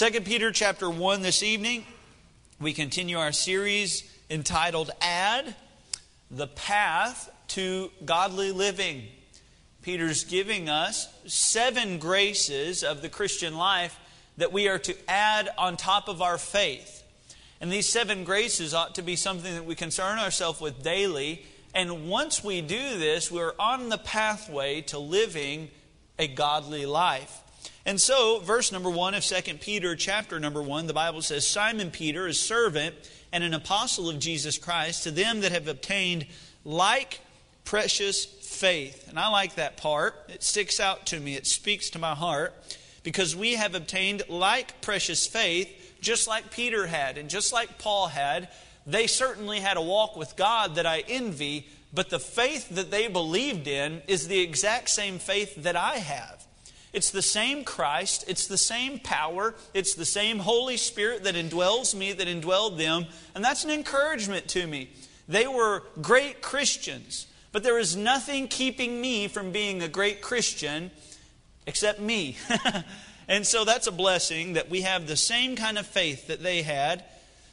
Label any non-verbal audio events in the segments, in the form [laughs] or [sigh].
2 Peter chapter 1 this evening, we continue our series entitled Add the Path to Godly Living. Peter's giving us seven graces of the Christian life that we are to add on top of our faith. And these seven graces ought to be something that we concern ourselves with daily. And once we do this, we're on the pathway to living a godly life. And so, verse number one of 2 Peter, chapter number one, the Bible says Simon Peter, a servant and an apostle of Jesus Christ, to them that have obtained like precious faith. And I like that part. It sticks out to me, it speaks to my heart, because we have obtained like precious faith, just like Peter had, and just like Paul had. They certainly had a walk with God that I envy, but the faith that they believed in is the exact same faith that I have. It's the same Christ, it's the same power, it's the same Holy Spirit that indwells me, that indwelled them, and that's an encouragement to me. They were great Christians, but there is nothing keeping me from being a great Christian except me. [laughs] and so that's a blessing that we have the same kind of faith that they had.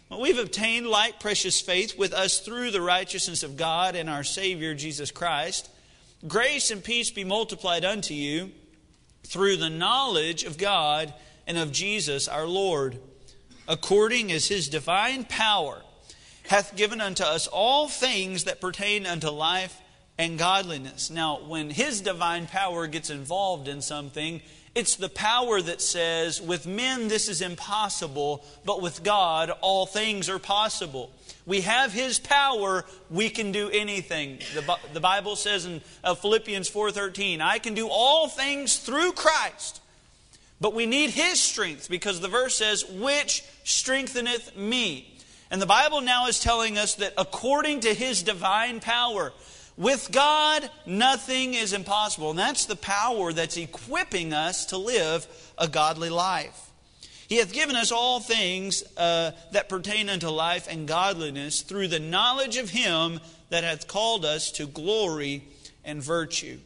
We've obtained like precious faith with us through the righteousness of God and our Savior Jesus Christ. Grace and peace be multiplied unto you through the knowledge of God and of Jesus our Lord, according as his divine power hath given unto us all things that pertain unto life and godliness. Now, when his divine power gets involved in something, it's the power that says, with men this is impossible, but with God all things are possible. We have His power, we can do anything. The, the Bible says in uh, Philippians 4.13, I can do all things through Christ. But we need His strength because the verse says, which strengtheneth me. And the Bible now is telling us that according to His divine power, with God, nothing is impossible. And that's the power that's equipping us to live a godly life. He hath given us all things uh, that pertain unto life and godliness through the knowledge of Him that hath called us to glory and virtue,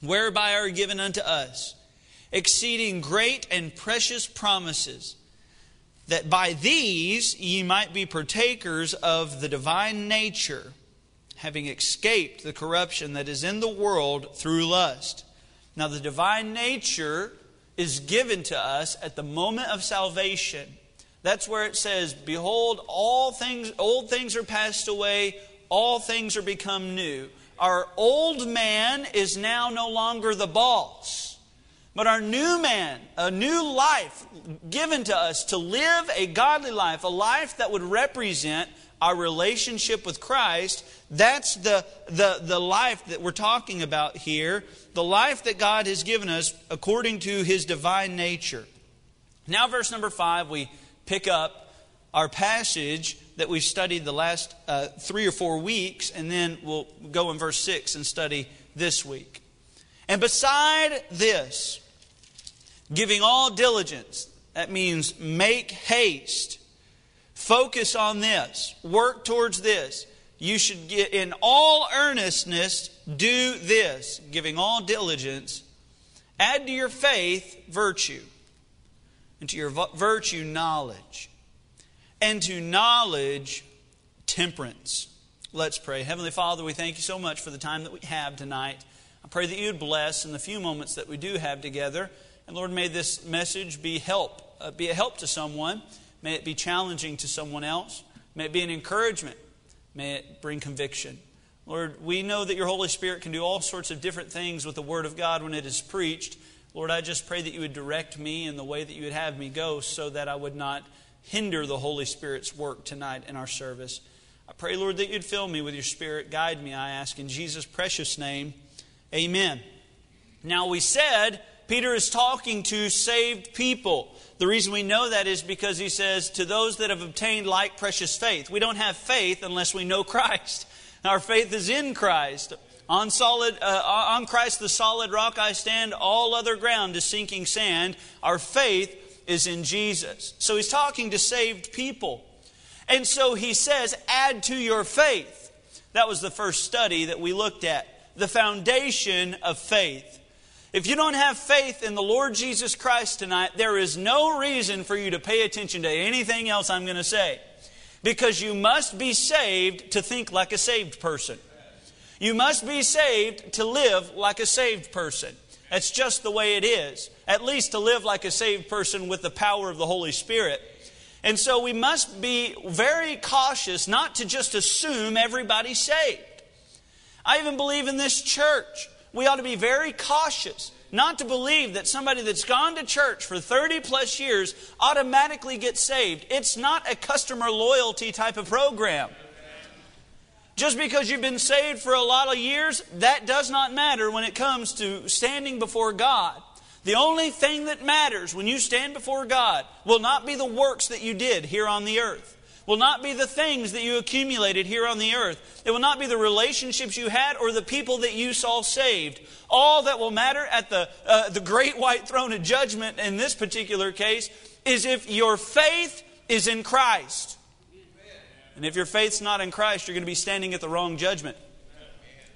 whereby are given unto us exceeding great and precious promises, that by these ye might be partakers of the divine nature, having escaped the corruption that is in the world through lust. Now, the divine nature is given to us at the moment of salvation. That's where it says, Behold, all things, old things are passed away, all things are become new. Our old man is now no longer the boss, but our new man, a new life given to us to live a godly life, a life that would represent our relationship with Christ, that's the, the, the life that we're talking about here, the life that God has given us according to his divine nature. Now, verse number five, we pick up our passage that we've studied the last uh, three or four weeks, and then we'll go in verse six and study this week. And beside this, giving all diligence, that means make haste Focus on this. Work towards this. You should get in all earnestness do this, giving all diligence. Add to your faith virtue, and to your virtue knowledge, and to knowledge temperance. Let's pray. Heavenly Father, we thank you so much for the time that we have tonight. I pray that you would bless in the few moments that we do have together. And Lord, may this message be help, uh, be a help to someone. May it be challenging to someone else. May it be an encouragement. May it bring conviction. Lord, we know that your Holy Spirit can do all sorts of different things with the Word of God when it is preached. Lord, I just pray that you would direct me in the way that you would have me go so that I would not hinder the Holy Spirit's work tonight in our service. I pray, Lord, that you'd fill me with your Spirit. Guide me, I ask, in Jesus' precious name. Amen. Now, we said Peter is talking to saved people. The reason we know that is because he says, to those that have obtained like precious faith. We don't have faith unless we know Christ. [laughs] Our faith is in Christ. On, solid, uh, on Christ, the solid rock I stand, all other ground is sinking sand. Our faith is in Jesus. So he's talking to saved people. And so he says, add to your faith. That was the first study that we looked at. The foundation of faith. If you don't have faith in the Lord Jesus Christ tonight, there is no reason for you to pay attention to anything else I'm going to say. Because you must be saved to think like a saved person. You must be saved to live like a saved person. That's just the way it is. At least to live like a saved person with the power of the Holy Spirit. And so we must be very cautious not to just assume everybody's saved. I even believe in this church. We ought to be very cautious not to believe that somebody that's gone to church for 30 plus years automatically gets saved. It's not a customer loyalty type of program. Just because you've been saved for a lot of years, that does not matter when it comes to standing before God. The only thing that matters when you stand before God will not be the works that you did here on the earth will not be the things that you accumulated here on the earth. It will not be the relationships you had or the people that you saw saved. All that will matter at the, uh, the great white throne of judgment in this particular case is if your faith is in Christ. And if your faith's not in Christ, you're going to be standing at the wrong judgment.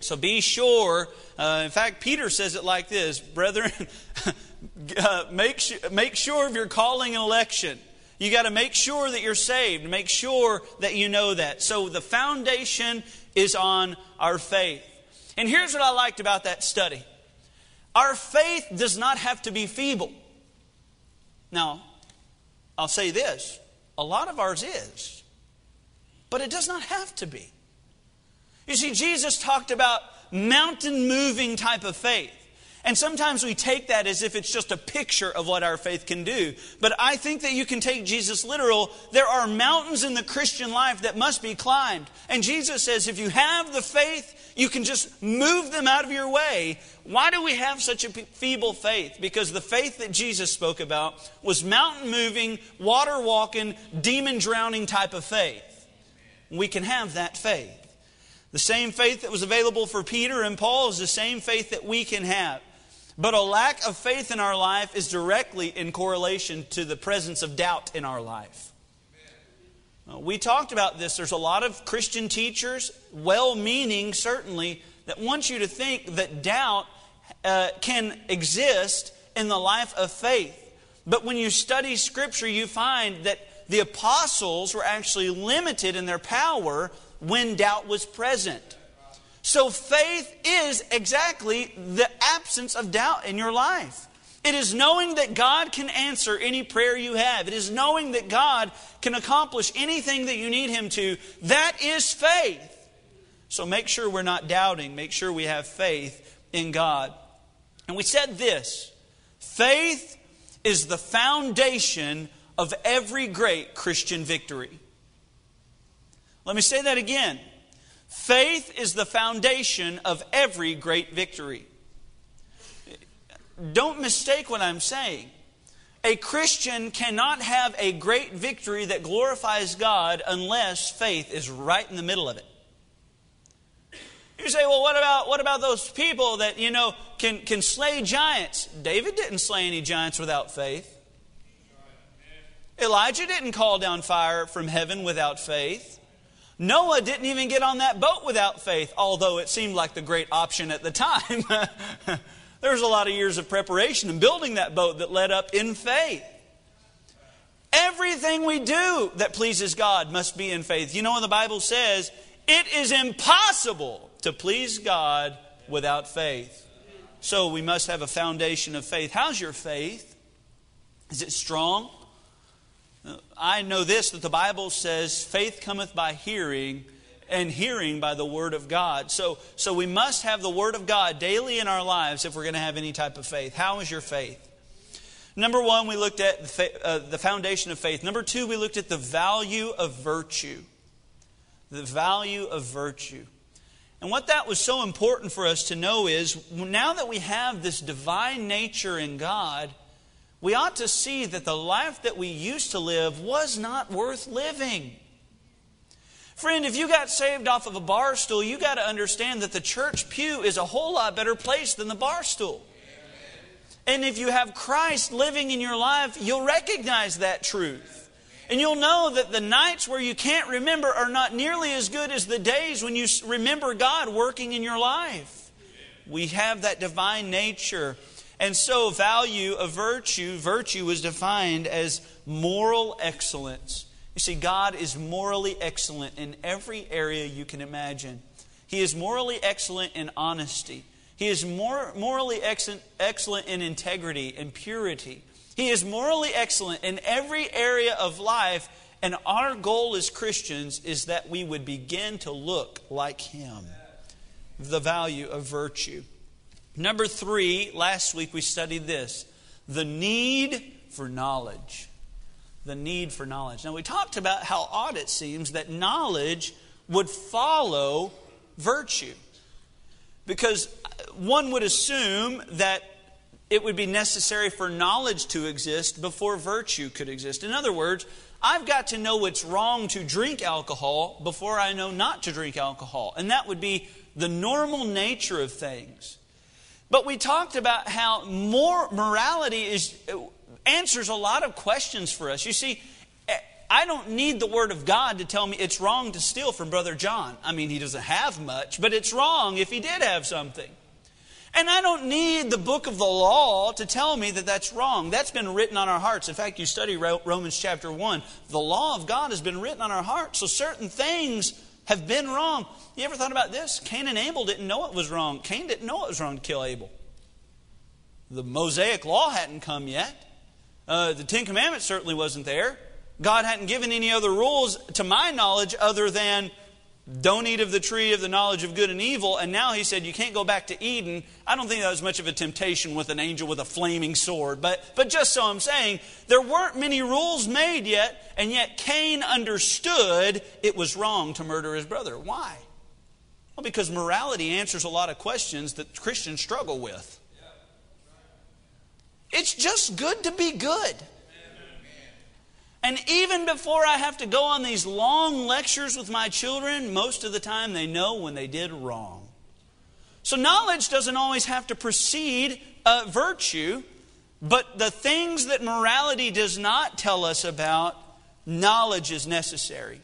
So be sure. Uh, in fact, Peter says it like this Brethren, [laughs] uh, make, make sure of your calling and election. You got to make sure that you're saved, make sure that you know that. So the foundation is on our faith. And here's what I liked about that study our faith does not have to be feeble. Now, I'll say this a lot of ours is. But it does not have to be. You see, Jesus talked about mountain moving type of faith. And sometimes we take that as if it's just a picture of what our faith can do. But I think that you can take Jesus literal. There are mountains in the Christian life that must be climbed. And Jesus says if you have the faith, you can just move them out of your way. Why do we have such a feeble faith? Because the faith that Jesus spoke about was mountain moving, water walking, demon drowning type of faith we can have that faith. The same faith that was available for Peter and Paul is the same faith that we can have. But a lack of faith in our life is directly in correlation to the presence of doubt in our life. Uh, we talked about this. There's a lot of Christian teachers, well meaning certainly, that want you to think that doubt uh, can exist in the life of faith. But when you study Scripture, you find that the apostles were actually limited in their power when doubt was present. So faith is exactly the absence of doubt in your life. It is knowing that God can answer any prayer you have. It is knowing that God can accomplish anything that you need Him to. That is faith. So make sure we're not doubting. Make sure we have faith in God. And we said this faith is the foundation of every great Christian victory. Let me say that again. Faith is the foundation of every great victory. Don't mistake what I'm saying. A Christian cannot have a great victory that glorifies God unless faith is right in the middle of it. You say, well, what about, what about those people that, you know, can, can slay giants? David didn't slay any giants without faith. Elijah didn't call down fire from heaven without faith. Noah didn't even get on that boat without faith, although it seemed like the great option at the time. [laughs] there was a lot of years of preparation and building that boat that led up in faith. Everything we do that pleases God must be in faith. You know what the Bible says? It is impossible to please God without faith. So we must have a foundation of faith. How's your faith? Is it strong? I know this that the Bible says faith cometh by hearing and hearing by the word of God. So so we must have the word of God daily in our lives if we're going to have any type of faith. How is your faith? Number 1 we looked at the, uh, the foundation of faith. Number 2 we looked at the value of virtue. The value of virtue. And what that was so important for us to know is now that we have this divine nature in God, we ought to see that the life that we used to live was not worth living. Friend, if you got saved off of a bar stool, you got to understand that the church pew is a whole lot better place than the bar stool. And if you have Christ living in your life, you'll recognize that truth. And you'll know that the nights where you can't remember are not nearly as good as the days when you remember God working in your life. We have that divine nature And so, value of virtue, virtue was defined as moral excellence. You see, God is morally excellent in every area you can imagine. He is morally excellent in honesty. He is more, morally excellent, excellent in integrity and purity. He is morally excellent in every area of life. And our goal as Christians is that we would begin to look like Him. The value of virtue. Number three, last week we studied this the need for knowledge the need for knowledge. Now, we talked about how odd it seems that knowledge would follow virtue. Because uh, one would assume that it would be necessary for knowledge to exist before virtue could exist. In other words, I've got to know it's wrong to drink alcohol before I know not to drink alcohol. And that would be the normal nature of things. But we talked about how more morality is answers a lot of questions for us. You see, eh, I don't need the Word of God to tell me it's wrong to steal from Brother John. I mean, he doesn't have much, but it's wrong if he did have something. And I don't need the book of the law to tell me that that's wrong. That's been written on our hearts. In fact, you study Romans chapter 1. The law of God has been written on our hearts. So certain things have been wrong. You ever thought about this? Cain and Abel didn't know it was wrong. Cain didn't know it was wrong to kill Abel. The Mosaic law hadn't come yet. Uh, the Ten Commandments certainly wasn't there. God hadn't given any other rules, to my knowledge, other than don't eat of the tree of the knowledge of good and evil. And now he said you can't go back to Eden. I don't think that was much of a temptation with an angel with a flaming sword. But, but just so I'm saying, there weren't many rules made yet, and yet Cain understood it was wrong to murder his brother. Why? Well, because morality answers a lot of questions that Christians struggle with. It's just good to be good. And even before I have to go on these long lectures with my children, most of the time they know when they did wrong. So knowledge doesn't always have to precede uh, virtue, but the things that morality does not tell us about, knowledge is necessary.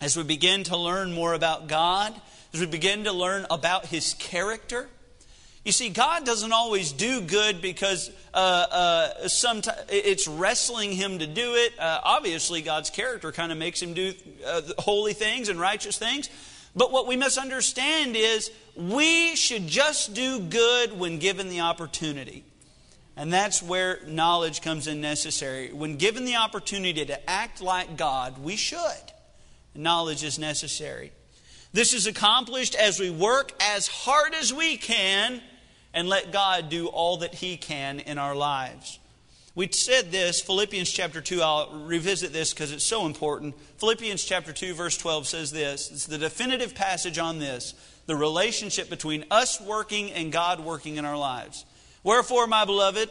As we begin to learn more about God, as we begin to learn about His character, you see, God doesn't always do good because uh, uh, sometimes it's wrestling Him to do it. Uh, obviously, God's character kind of makes Him do uh, holy things and righteous things. But what we must understand is we should just do good when given the opportunity. And that's where knowledge comes in necessary. When given the opportunity to act like God, we should. Knowledge is necessary. This is accomplished as we work as hard as we can and let God do all that He can in our lives. We said this, Philippians chapter 2, I'll revisit this because it's so important. Philippians chapter 2, verse 12 says this it's the definitive passage on this the relationship between us working and God working in our lives. Wherefore, my beloved,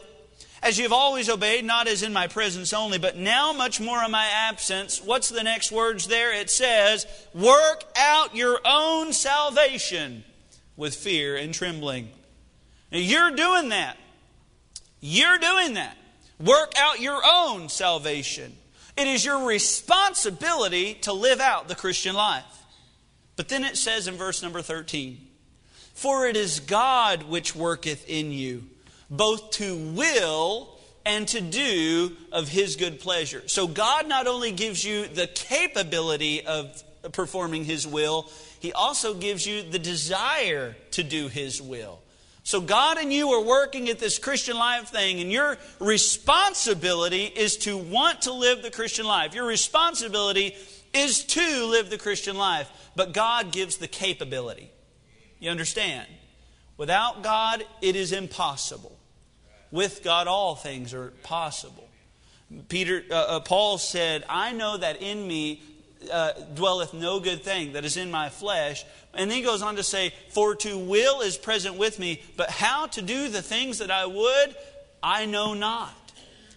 as you have always obeyed, not as in my presence only, but now much more in my absence. What's the next words there? It says, Work out your own salvation with fear and trembling. You're doing that. You're doing that. Work out your own salvation. It is your responsibility to live out the Christian life. But then it says in verse number 13 For it is God which worketh in you, both to will and to do of his good pleasure. So God not only gives you the capability of performing his will, he also gives you the desire to do his will. So God and you are working at this Christian life thing, and your responsibility is to want to live the Christian life. Your responsibility is to live the Christian life, but God gives the capability. You understand? Without God, it is impossible. With God, all things are possible. Peter, uh, uh, Paul said, "I know that in me uh, dwelleth no good thing that is in my flesh, and then he goes on to say, For to will is present with me, but how to do the things that I would, I know not.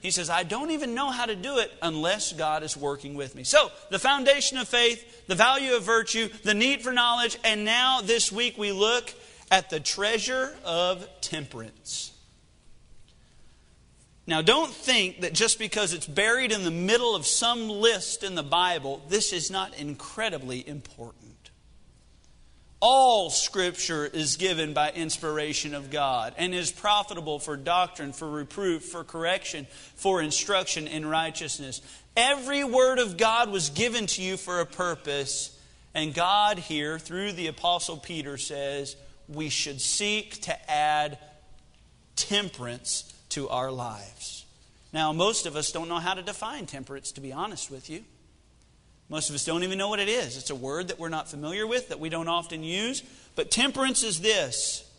He says, I don't even know how to do it unless God is working with me. So, the foundation of faith, the value of virtue, the need for knowledge, and now this week we look at the treasure of temperance. Now, don't think that just because it's buried in the middle of some list in the Bible, this is not incredibly important. All scripture is given by inspiration of God and is profitable for doctrine, for reproof, for correction, for instruction in righteousness. Every word of God was given to you for a purpose. And God, here, through the Apostle Peter, says we should seek to add temperance to our lives. Now, most of us don't know how to define temperance, to be honest with you. Most of us don't even know what it is. It's a word that we're not familiar with, that we don't often use. But temperance is this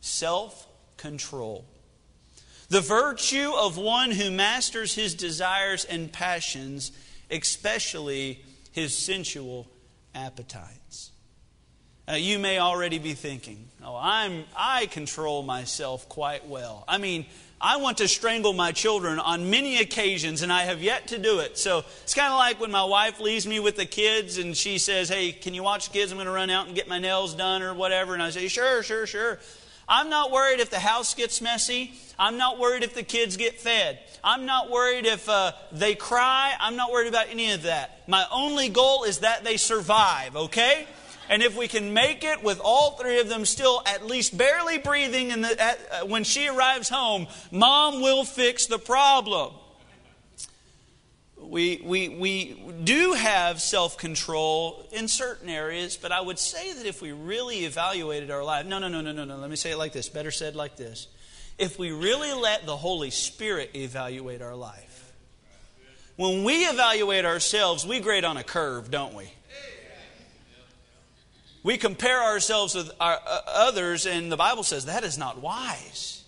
self control. The virtue of one who masters his desires and passions, especially his sensual appetites. You may already be thinking, oh, I'm, I control myself quite well. I mean, I want to strangle my children on many occasions, and I have yet to do it. So it's kind of like when my wife leaves me with the kids and she says, Hey, can you watch the kids? I'm going to run out and get my nails done or whatever. And I say, Sure, sure, sure. I'm not worried if the house gets messy. I'm not worried if the kids get fed. I'm not worried if uh, they cry. I'm not worried about any of that. My only goal is that they survive, okay? And if we can make it with all three of them still at least barely breathing the, at, uh, when she arrives home, mom will fix the problem. We, we, we do have self control in certain areas, but I would say that if we really evaluated our life, no, no, no, no, no, no, let me say it like this, better said like this. If we really let the Holy Spirit evaluate our life, when we evaluate ourselves, we grade on a curve, don't we? We compare ourselves with our, uh, others, and the Bible says that is not wise.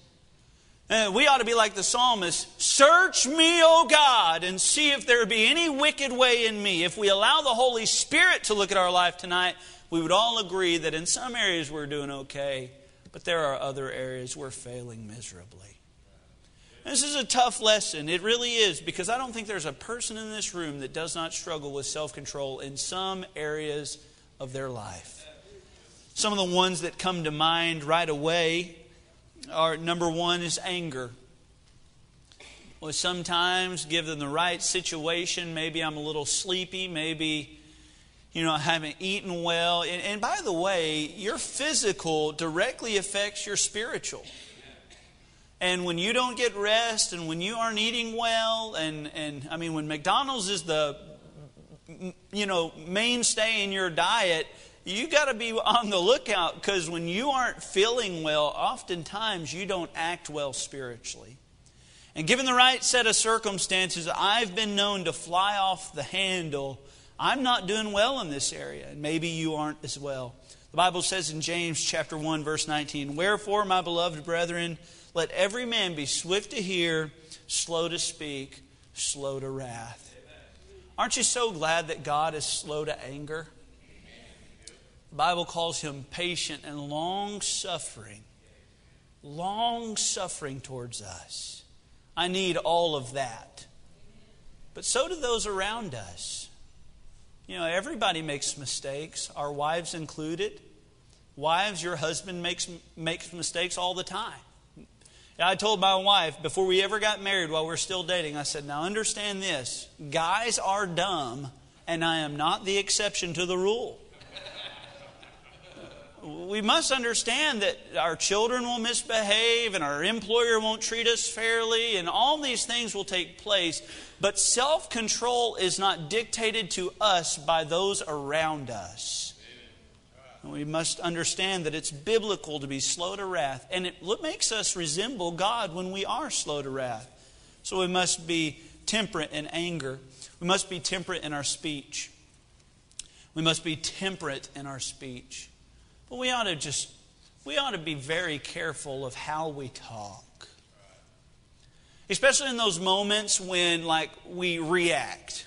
And we ought to be like the psalmist Search me, O God, and see if there be any wicked way in me. If we allow the Holy Spirit to look at our life tonight, we would all agree that in some areas we're doing okay, but there are other areas we're failing miserably. This is a tough lesson. It really is, because I don't think there's a person in this room that does not struggle with self control in some areas of their life. Some of the ones that come to mind right away are number one is anger. Well, sometimes, given the right situation, maybe I'm a little sleepy, maybe you know, I haven't eaten well. And, and, by the way, your physical directly affects your spiritual. And when you don't get rest and when you aren't eating well, and, and I mean, when McDonald's is the, you know, mainstay in your diet, you got to be on the lookout because when you aren't feeling well, oftentimes you don't act well spiritually. And given the right set of circumstances, I've been known to fly off the handle. I'm not doing well in this area, and maybe you aren't as well. The Bible says in James chapter 1 verse 19, "Wherefore, my beloved brethren, let every man be swift to hear, slow to speak, slow to wrath." Aren't you so glad that God is slow to anger? Bible calls him patient and long suffering. Long suffering towards us. I need all of that. But so do those around us. You know, everybody makes mistakes, our wives included. Wives, your husband makes, makes mistakes all the time. I told my wife before we ever got married while we are still dating, I said, Now understand this guys are dumb, and I am not the exception to the rule we must understand that our children will misbehave and our employer won't treat us fairly, and all these things will take place. But self control is not dictated to us by those around us. we must understand that it's biblical to be slow to wrath, and it makes us resemble God when we are slow to wrath. So we must be temperate in anger, we must be temperate in our speech. We must be temperate in our speech. But we ought to just, we ought to be very careful of how we talk. Especially in those moments when, like, we react.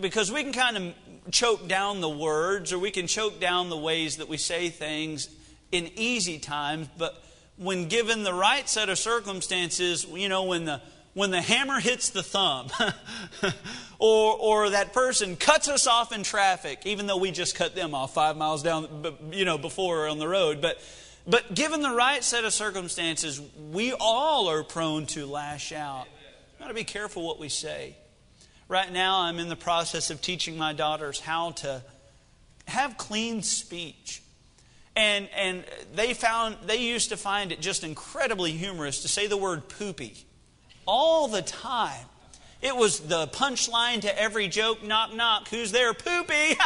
Because we can kind of choke down the words or we can choke down the ways that we say things in easy times, but when given the right set of circumstances, you know, when the when the hammer hits the thumb, [laughs] or, or that person cuts us off in traffic, even though we just cut them off five miles down, you know, before on the road. But, but given the right set of circumstances, we all are prone to lash out. We've got to be careful what we say. Right now, I'm in the process of teaching my daughters how to have clean speech. And, and they found they used to find it just incredibly humorous to say the word poopy all the time. It was the punchline to every joke knock, knock, who's there? Poopy!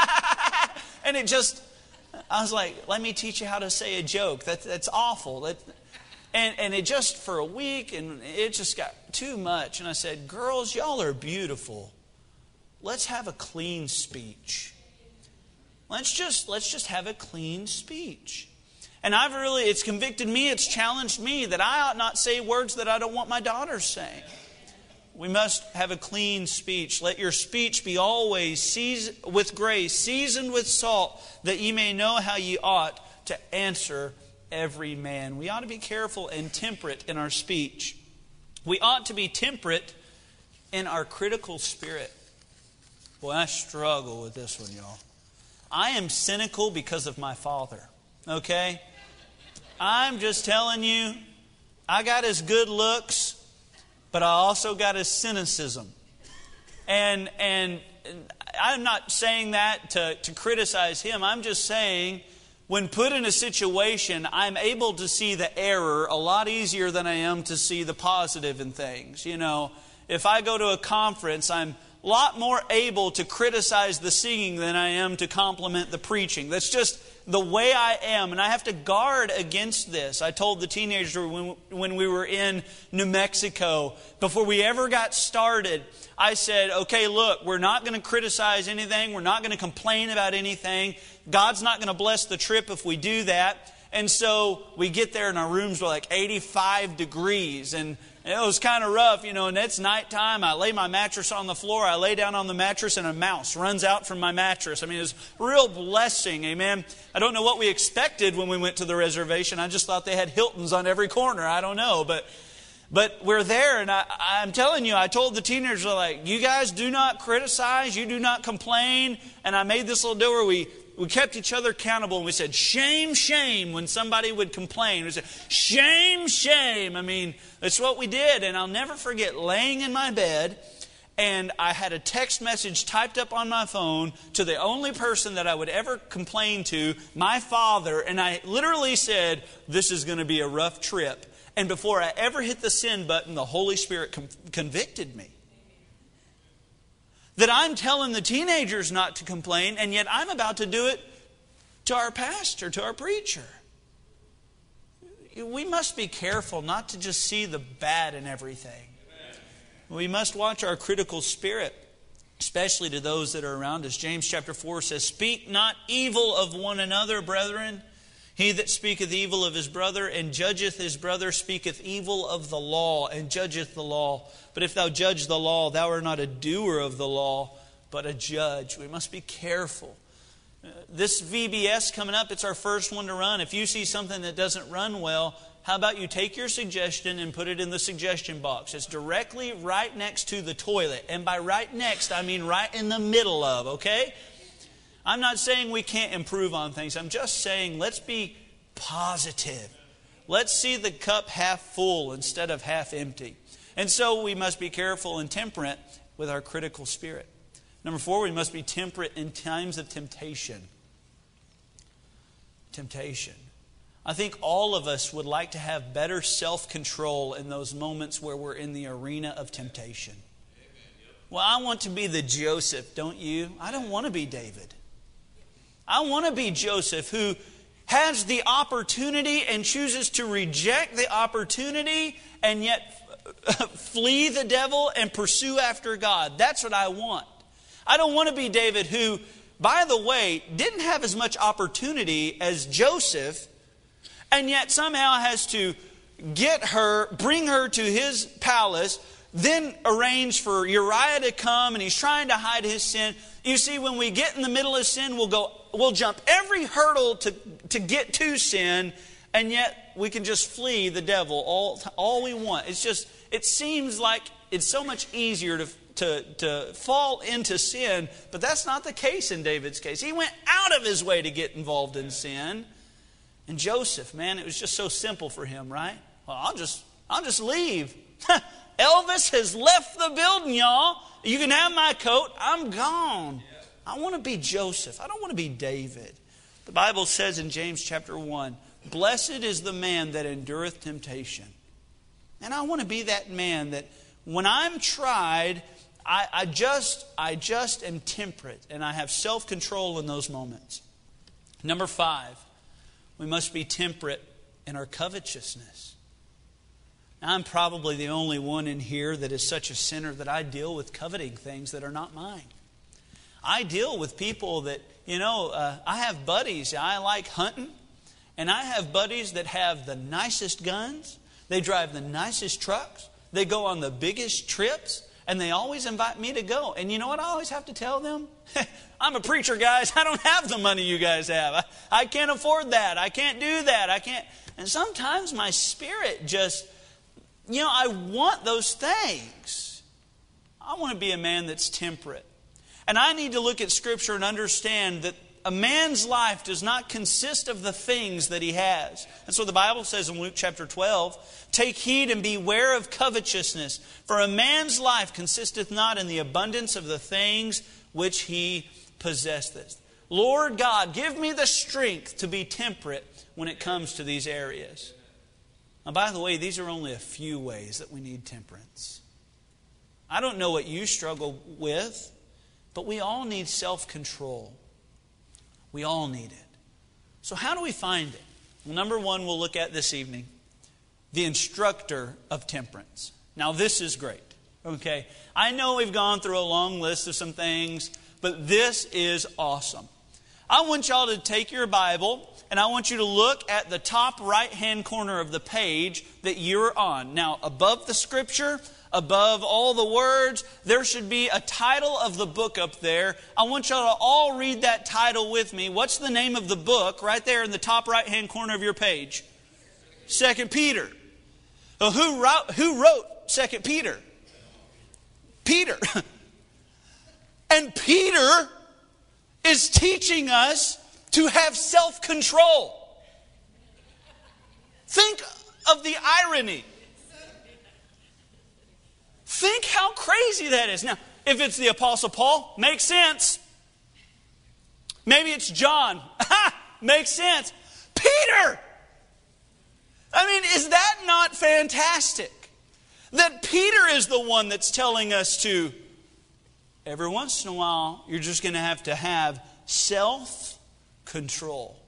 [laughs] and it just, I was like, let me teach you how to say a joke. That, that's awful. That, and, and it just, for a week, and it just got too much. And I said, girls, y'all are beautiful. Let's have a clean speech. Let's just, let's just have a clean speech. And I've really, it's convicted me, it's challenged me that I ought not say words that I don't want my daughters saying. We must have a clean speech. Let your speech be always seasoned with grace, seasoned with salt, that ye may know how ye ought to answer every man. We ought to be careful and temperate in our speech. We ought to be temperate in our critical spirit. Boy, I struggle with this one, y'all. I am cynical because of my father, okay? I'm just telling you, I got his good looks, but I also got his cynicism. And, and I'm not saying that to, to criticize him. I'm just saying when put in a situation, I'm able to see the error a lot easier than I am to see the positive in things. You know, if I go to a conference, I'm lot more able to criticize the singing than I am to compliment the preaching. That's just the way I am, and I have to guard against this. I told the teenager when, when we were in New Mexico, before we ever got started, I said, okay, look, we're not going to criticize anything, we're not going to complain about anything. God's not going to bless the trip if we do that. And so we get there, and our rooms were like 85 degrees, and it was kind of rough, you know, and it's nighttime. I lay my mattress on the floor. I lay down on the mattress, and a mouse runs out from my mattress. I mean, it was real blessing, amen. I don't know what we expected when we went to the reservation. I just thought they had Hiltons on every corner. I don't know, but but we're there, and I, am telling you, I told the teenagers, like, you guys do not criticize, you do not complain. And I made this little deal where we we kept each other accountable and we said, shame, shame, when somebody would complain. We said, shame, shame. I mean, that's what we did. And I'll never forget laying in my bed and I had a text message typed up on my phone to the only person that I would ever complain to, my father, and I literally said, This is going to be a rough trip. And before I ever hit the send button, the Holy Spirit com- convicted me that I'm telling the teenagers not to complain, and yet I'm about to do it to our pastor, to our preacher. We must be careful not to just see the bad in everything. We must watch our critical spirit, especially to those that are around us. James chapter 4 says, Speak not evil of one another, brethren. He that speaketh evil of his brother and judgeth his brother speaketh evil of the law and judgeth the law. But if thou judge the law, thou art not a doer of the law, but a judge. We must be careful. Uh, this VBS coming up, it's our first one to run. If you see something that doesn't run well, how about you take your suggestion and put it in the suggestion box? It's directly right next to the toilet. And by right next, I mean right in the middle of, okay? I'm not saying we can't improve on things. I'm just saying let's be positive. Let's see the cup half full instead of half empty. And so we must be careful and temperate with our critical spirit. Number four, we must be temperate in times of temptation. Temptation. I think all of us would like to have better self control in those moments where we're in the arena of temptation. Well, I want to be the Joseph, don't you? I don't want to be David. I want to be Joseph who has the opportunity and chooses to reject the opportunity and yet [laughs] flee the devil and pursue after God. That's what I want. I don't want to be David who, by the way, didn't have as much opportunity as Joseph and yet somehow has to get her, bring her to his palace, then arrange for Uriah to come and he's trying to hide his sin. You see, when we get in the middle of sin, we'll go, we'll jump every hurdle to, to get to sin, and yet we can just flee the devil all, all we want. It's just, it seems like it's so much easier to, to, to fall into sin, but that's not the case in David's case. He went out of his way to get involved in sin. And Joseph, man, it was just so simple for him, right? Well, I'll just, I'll just leave. [laughs] Elvis has left the building, y'all. You can have my coat. I'm gone. I want to be Joseph. I don't want to be David. The Bible says in James chapter 1 Blessed is the man that endureth temptation. And I want to be that man that when I'm tried, I, I, just, I just am temperate and I have self control in those moments. Number five, we must be temperate in our covetousness. Now, I'm probably the only one in here that is such a sinner that I deal with coveting things that are not mine. I deal with people that, you know, uh, I have buddies. I like hunting, and I have buddies that have the nicest guns, they drive the nicest trucks, they go on the biggest trips, and they always invite me to go. And you know what I always have to tell them? [laughs] I'm a preacher, guys. I don't have the money you guys have. I, I can't afford that. I can't do that. I can't. And sometimes my spirit just, you know, I want those things. I want to be a man that's temperate. And I need to look at Scripture and understand that a man's life does not consist of the things that he has. And so the Bible says in Luke chapter 12. Take heed and beware of covetousness, for a man's life consisteth not in the abundance of the things which he possesseth. Lord God, give me the strength to be temperate when it comes to these areas. Now, by the way, these are only a few ways that we need temperance. I don't know what you struggle with, but we all need self control. We all need it. So, how do we find it? Well, number one, we'll look at this evening the instructor of temperance. Now, this is great. Okay? I know we've gone through a long list of some things, but this is awesome. I want y'all to take your Bible and I want you to look at the top right hand corner of the page that you're on. Now, above the scripture, above all the words, there should be a title of the book up there. I want y'all to all read that title with me. What's the name of the book right there in the top right hand corner of your page? Second Peter. Well, who wrote, who wrote Second Peter? Peter. [laughs] and Peter is teaching us to have self control. Think of the irony. Think how crazy that is. Now, if it's the Apostle Paul, makes sense. Maybe it's John. [laughs] makes sense. Peter! I mean, is that not fantastic? That Peter is the one that's telling us to, every once in a while, you're just going to have to have self control.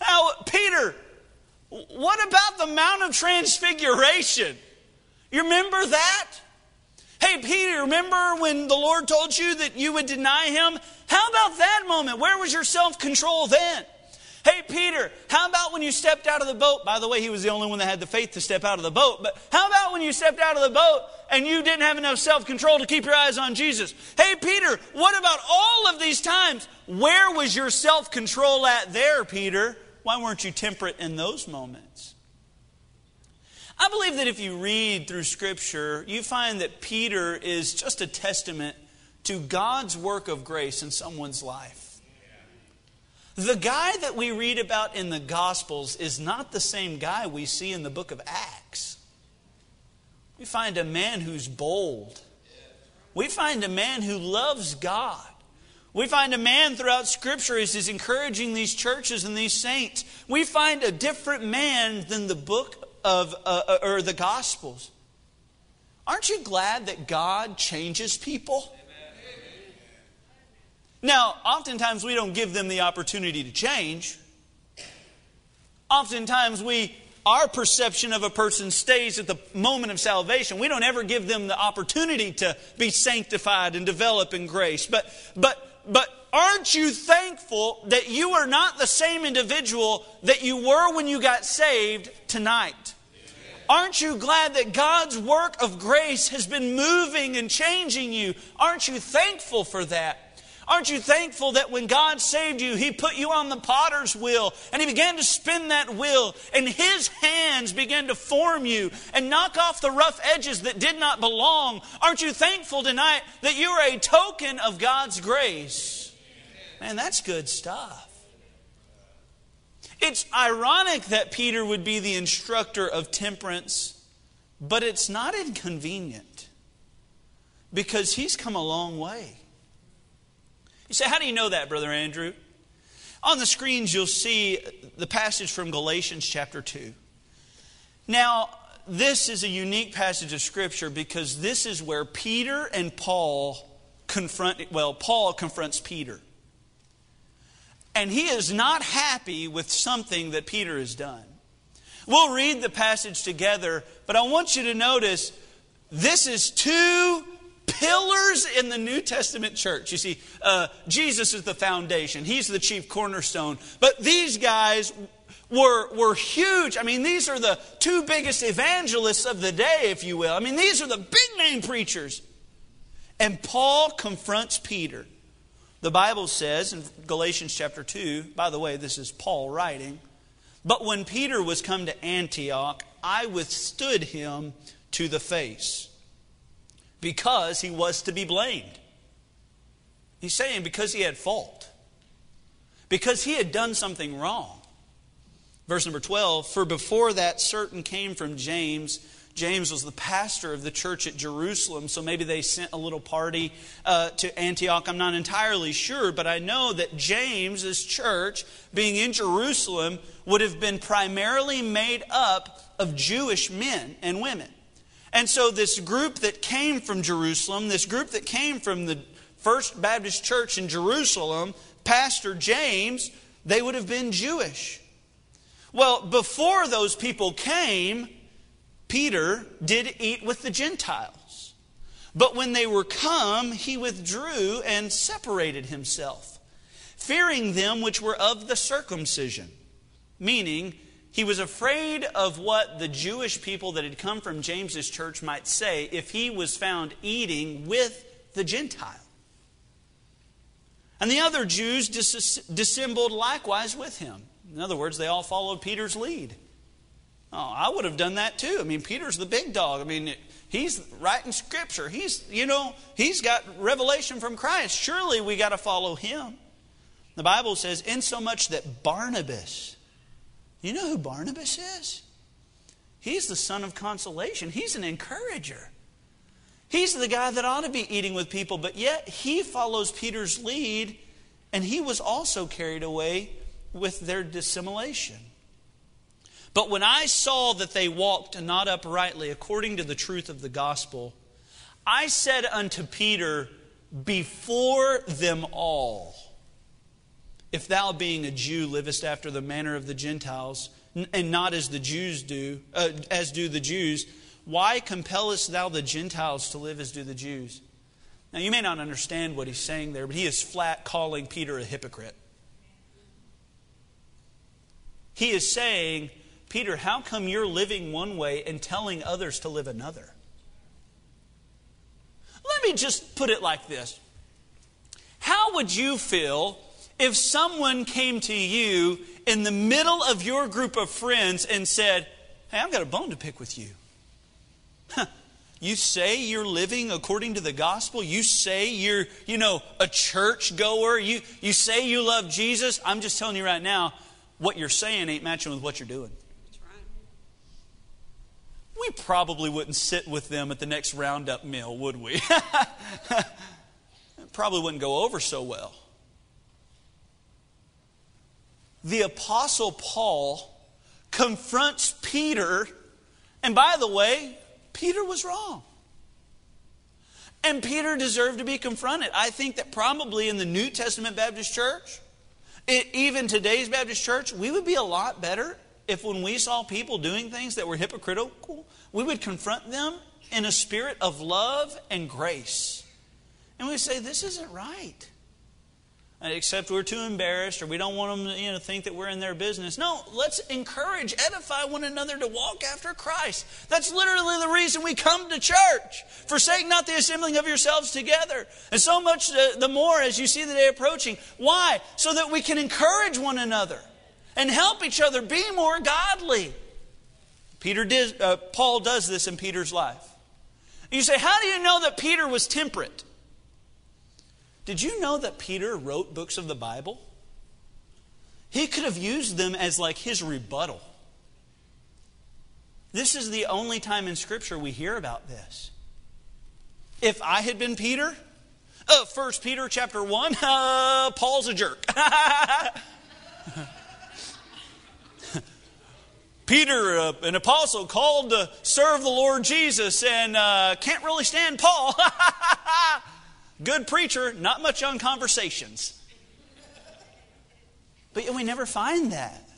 Now, Peter, what about the Mount of Transfiguration? You remember that? Hey, Peter, remember when the Lord told you that you would deny him? How about that moment? Where was your self control then? Hey, Peter, how about when you stepped out of the boat? By the way, he was the only one that had the faith to step out of the boat. But how about when you stepped out of the boat and you didn't have enough self control to keep your eyes on Jesus? Hey, Peter, what about all of these times? Where was your self control at there, Peter? Why weren't you temperate in those moments? I believe that if you read through Scripture, you find that Peter is just a testament to God's work of grace in someone's life. The guy that we read about in the Gospels is not the same guy we see in the book of Acts. We find a man who's bold. We find a man who loves God. We find a man throughout Scripture as he's encouraging these churches and these saints. We find a different man than the book of, uh, or the Gospels. Aren't you glad that God changes people? Now, oftentimes we don't give them the opportunity to change. Oftentimes we our perception of a person stays at the moment of salvation. We don't ever give them the opportunity to be sanctified and develop in grace. But but but aren't you thankful that you are not the same individual that you were when you got saved tonight? Aren't you glad that God's work of grace has been moving and changing you? Aren't you thankful for that? Aren't you thankful that when God saved you, He put you on the potter's wheel and He began to spin that wheel and His hands began to form you and knock off the rough edges that did not belong? Aren't you thankful tonight that you are a token of God's grace? Man, that's good stuff. It's ironic that Peter would be the instructor of temperance, but it's not inconvenient because he's come a long way. You say, How do you know that, Brother Andrew? On the screens, you'll see the passage from Galatians chapter 2. Now, this is a unique passage of Scripture because this is where Peter and Paul confront, well, Paul confronts Peter. And he is not happy with something that Peter has done. We'll read the passage together, but I want you to notice this is two pillars in the New Testament church. You see, uh, Jesus is the foundation, He's the chief cornerstone. But these guys were, were huge. I mean, these are the two biggest evangelists of the day, if you will. I mean, these are the big name preachers. And Paul confronts Peter. The Bible says in Galatians chapter 2, by the way, this is Paul writing, but when Peter was come to Antioch, I withstood him to the face because he was to be blamed. He's saying because he had fault, because he had done something wrong. Verse number 12 For before that certain came from James, James was the pastor of the church at Jerusalem, so maybe they sent a little party uh, to Antioch. I'm not entirely sure, but I know that James's church, being in Jerusalem, would have been primarily made up of Jewish men and women. And so, this group that came from Jerusalem, this group that came from the First Baptist Church in Jerusalem, Pastor James, they would have been Jewish. Well, before those people came, Peter did eat with the Gentiles. But when they were come, he withdrew and separated himself, fearing them which were of the circumcision, meaning he was afraid of what the Jewish people that had come from James's church might say if he was found eating with the Gentile. And the other Jews dis- dissembled likewise with him. In other words, they all followed Peter's lead. Oh, I would have done that too. I mean, Peter's the big dog. I mean, he's writing scripture. He's, you know, he's got revelation from Christ. Surely we got to follow him. The Bible says, insomuch that Barnabas, you know who Barnabas is? He's the son of consolation, he's an encourager. He's the guy that ought to be eating with people, but yet he follows Peter's lead, and he was also carried away with their dissimulation. But when I saw that they walked not uprightly according to the truth of the gospel, I said unto Peter, Before them all, if thou, being a Jew, livest after the manner of the Gentiles, and not as the Jews do, uh, as do the Jews, why compellest thou the Gentiles to live as do the Jews? Now, you may not understand what he's saying there, but he is flat calling Peter a hypocrite. He is saying, Peter, how come you're living one way and telling others to live another? Let me just put it like this How would you feel if someone came to you in the middle of your group of friends and said, Hey, I've got a bone to pick with you. You say you're living according to the gospel. You say you're, you know, a church goer. You, you say you love Jesus. I'm just telling you right now, what you're saying ain't matching with what you're doing. We probably wouldn't sit with them at the next roundup meal, would we? [laughs] probably wouldn't go over so well the Apostle Paul confronts Peter, and by the way, Peter was wrong. And Peter deserved to be confronted. I think that probably in the New Testament Baptist church, it, even today's Baptist church, we would be a lot better if when we saw people doing things that were hypocritical, we would confront them in a spirit of love and grace. And we say, This isn't right except we're too embarrassed or we don't want them to you know, think that we're in their business. No, let's encourage, edify one another to walk after Christ. That's literally the reason we come to church. Forsake not the assembling of yourselves together. And so much the more as you see the day approaching. Why? So that we can encourage one another and help each other be more godly. Peter did, uh, Paul does this in Peter's life. You say, how do you know that Peter was temperate? Did you know that Peter wrote books of the Bible? He could have used them as like his rebuttal. This is the only time in Scripture we hear about this. If I had been Peter, uh, 1 Peter chapter 1, uh, [laughs] Paul's a jerk. [laughs] Peter, uh, an apostle, called to serve the Lord Jesus and uh, can't really stand Paul. [laughs] Good preacher, not much on conversations. But yet we never find that.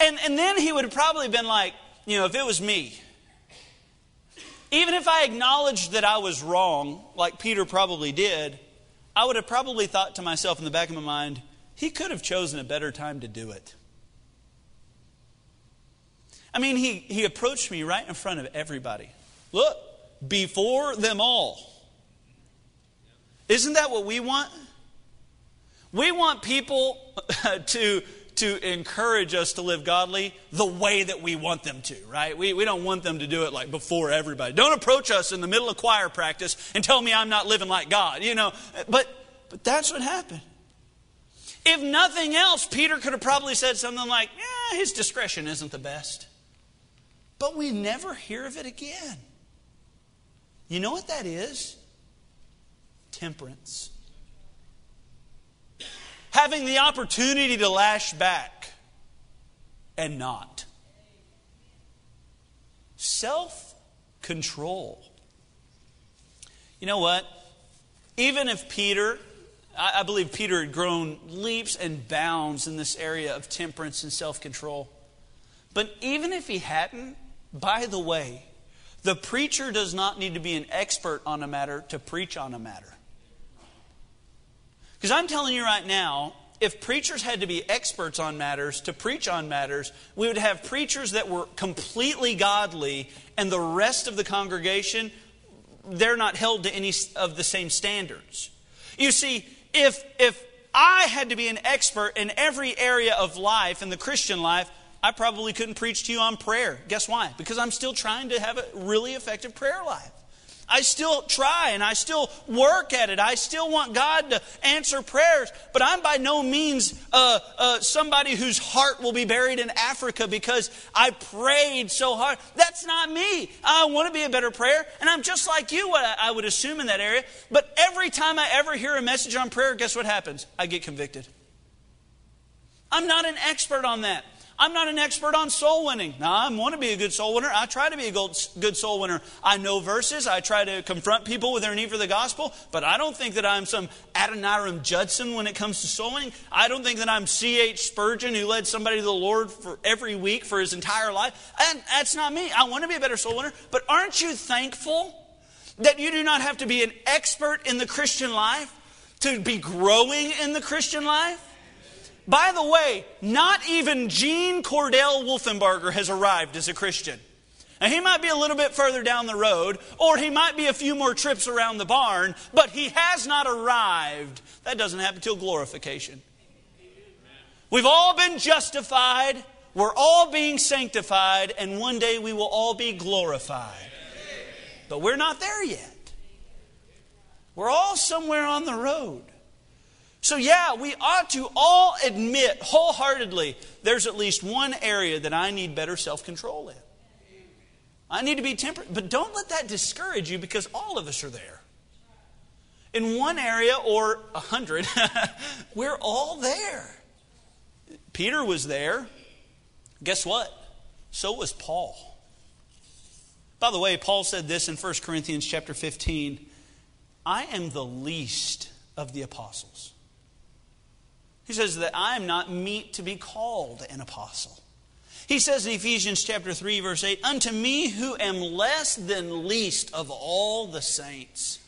And, and then he would have probably been like, you know, if it was me, even if I acknowledged that I was wrong, like Peter probably did, I would have probably thought to myself in the back of my mind, he could have chosen a better time to do it. I mean, he, he approached me right in front of everybody. Look, before them all. Isn't that what we want? We want people [laughs] to, to encourage us to live godly the way that we want them to, right? We, we don't want them to do it like before everybody. Don't approach us in the middle of choir practice and tell me I'm not living like God, you know. But, but that's what happened. If nothing else, Peter could have probably said something like, yeah, his discretion isn't the best. But we never hear of it again. You know what that is? Temperance. Having the opportunity to lash back and not. Self control. You know what? Even if Peter, I believe Peter had grown leaps and bounds in this area of temperance and self control. But even if he hadn't, by the way, the preacher does not need to be an expert on a matter to preach on a matter. Because I'm telling you right now, if preachers had to be experts on matters to preach on matters, we would have preachers that were completely godly, and the rest of the congregation, they're not held to any of the same standards. You see, if, if I had to be an expert in every area of life, in the Christian life, I probably couldn't preach to you on prayer. Guess why? Because I'm still trying to have a really effective prayer life. I still try and I still work at it. I still want God to answer prayers, but I'm by no means uh, uh, somebody whose heart will be buried in Africa because I prayed so hard. That's not me. I want to be a better prayer, and I'm just like you, I would assume in that area. But every time I ever hear a message on prayer, guess what happens? I get convicted. I'm not an expert on that. I'm not an expert on soul winning. Now, I want to be a good soul winner. I try to be a good soul winner. I know verses. I try to confront people with their need for the gospel, but I don't think that I'm some Adoniram Judson when it comes to soul winning. I don't think that I'm C.H. Spurgeon who led somebody to the Lord for every week for his entire life. And that's not me. I want to be a better soul winner, but aren't you thankful that you do not have to be an expert in the Christian life to be growing in the Christian life? By the way, not even Gene Cordell Wolfenbarger has arrived as a Christian. Now, he might be a little bit further down the road, or he might be a few more trips around the barn, but he has not arrived. That doesn't happen till glorification. We've all been justified, we're all being sanctified, and one day we will all be glorified. But we're not there yet. We're all somewhere on the road. So, yeah, we ought to all admit wholeheartedly there's at least one area that I need better self control in. I need to be temperate, but don't let that discourage you because all of us are there. In one area or a hundred, [laughs] we're all there. Peter was there. Guess what? So was Paul. By the way, Paul said this in 1 Corinthians chapter 15 I am the least of the apostles. He says that I am not meet to be called an apostle. He says in Ephesians chapter 3 verse 8, "Unto me who am less than least of all the saints."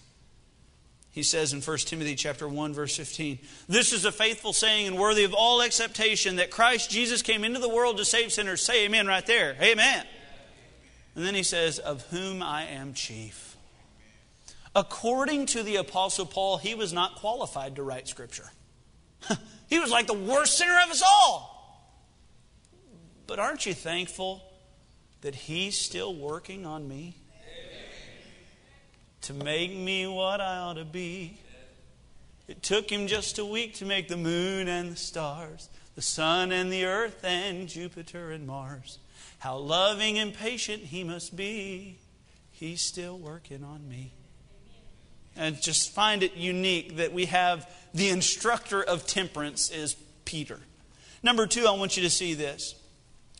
He says in 1 Timothy chapter 1 verse 15, "This is a faithful saying and worthy of all acceptation that Christ Jesus came into the world to save sinners." Say amen right there. Amen. And then he says, "Of whom I am chief." According to the apostle Paul, he was not qualified to write scripture. [laughs] He was like the worst sinner of us all. But aren't you thankful that He's still working on me? To make me what I ought to be. It took Him just a week to make the moon and the stars, the sun and the earth, and Jupiter and Mars. How loving and patient He must be. He's still working on me and just find it unique that we have the instructor of temperance is Peter. Number two, I want you to see this.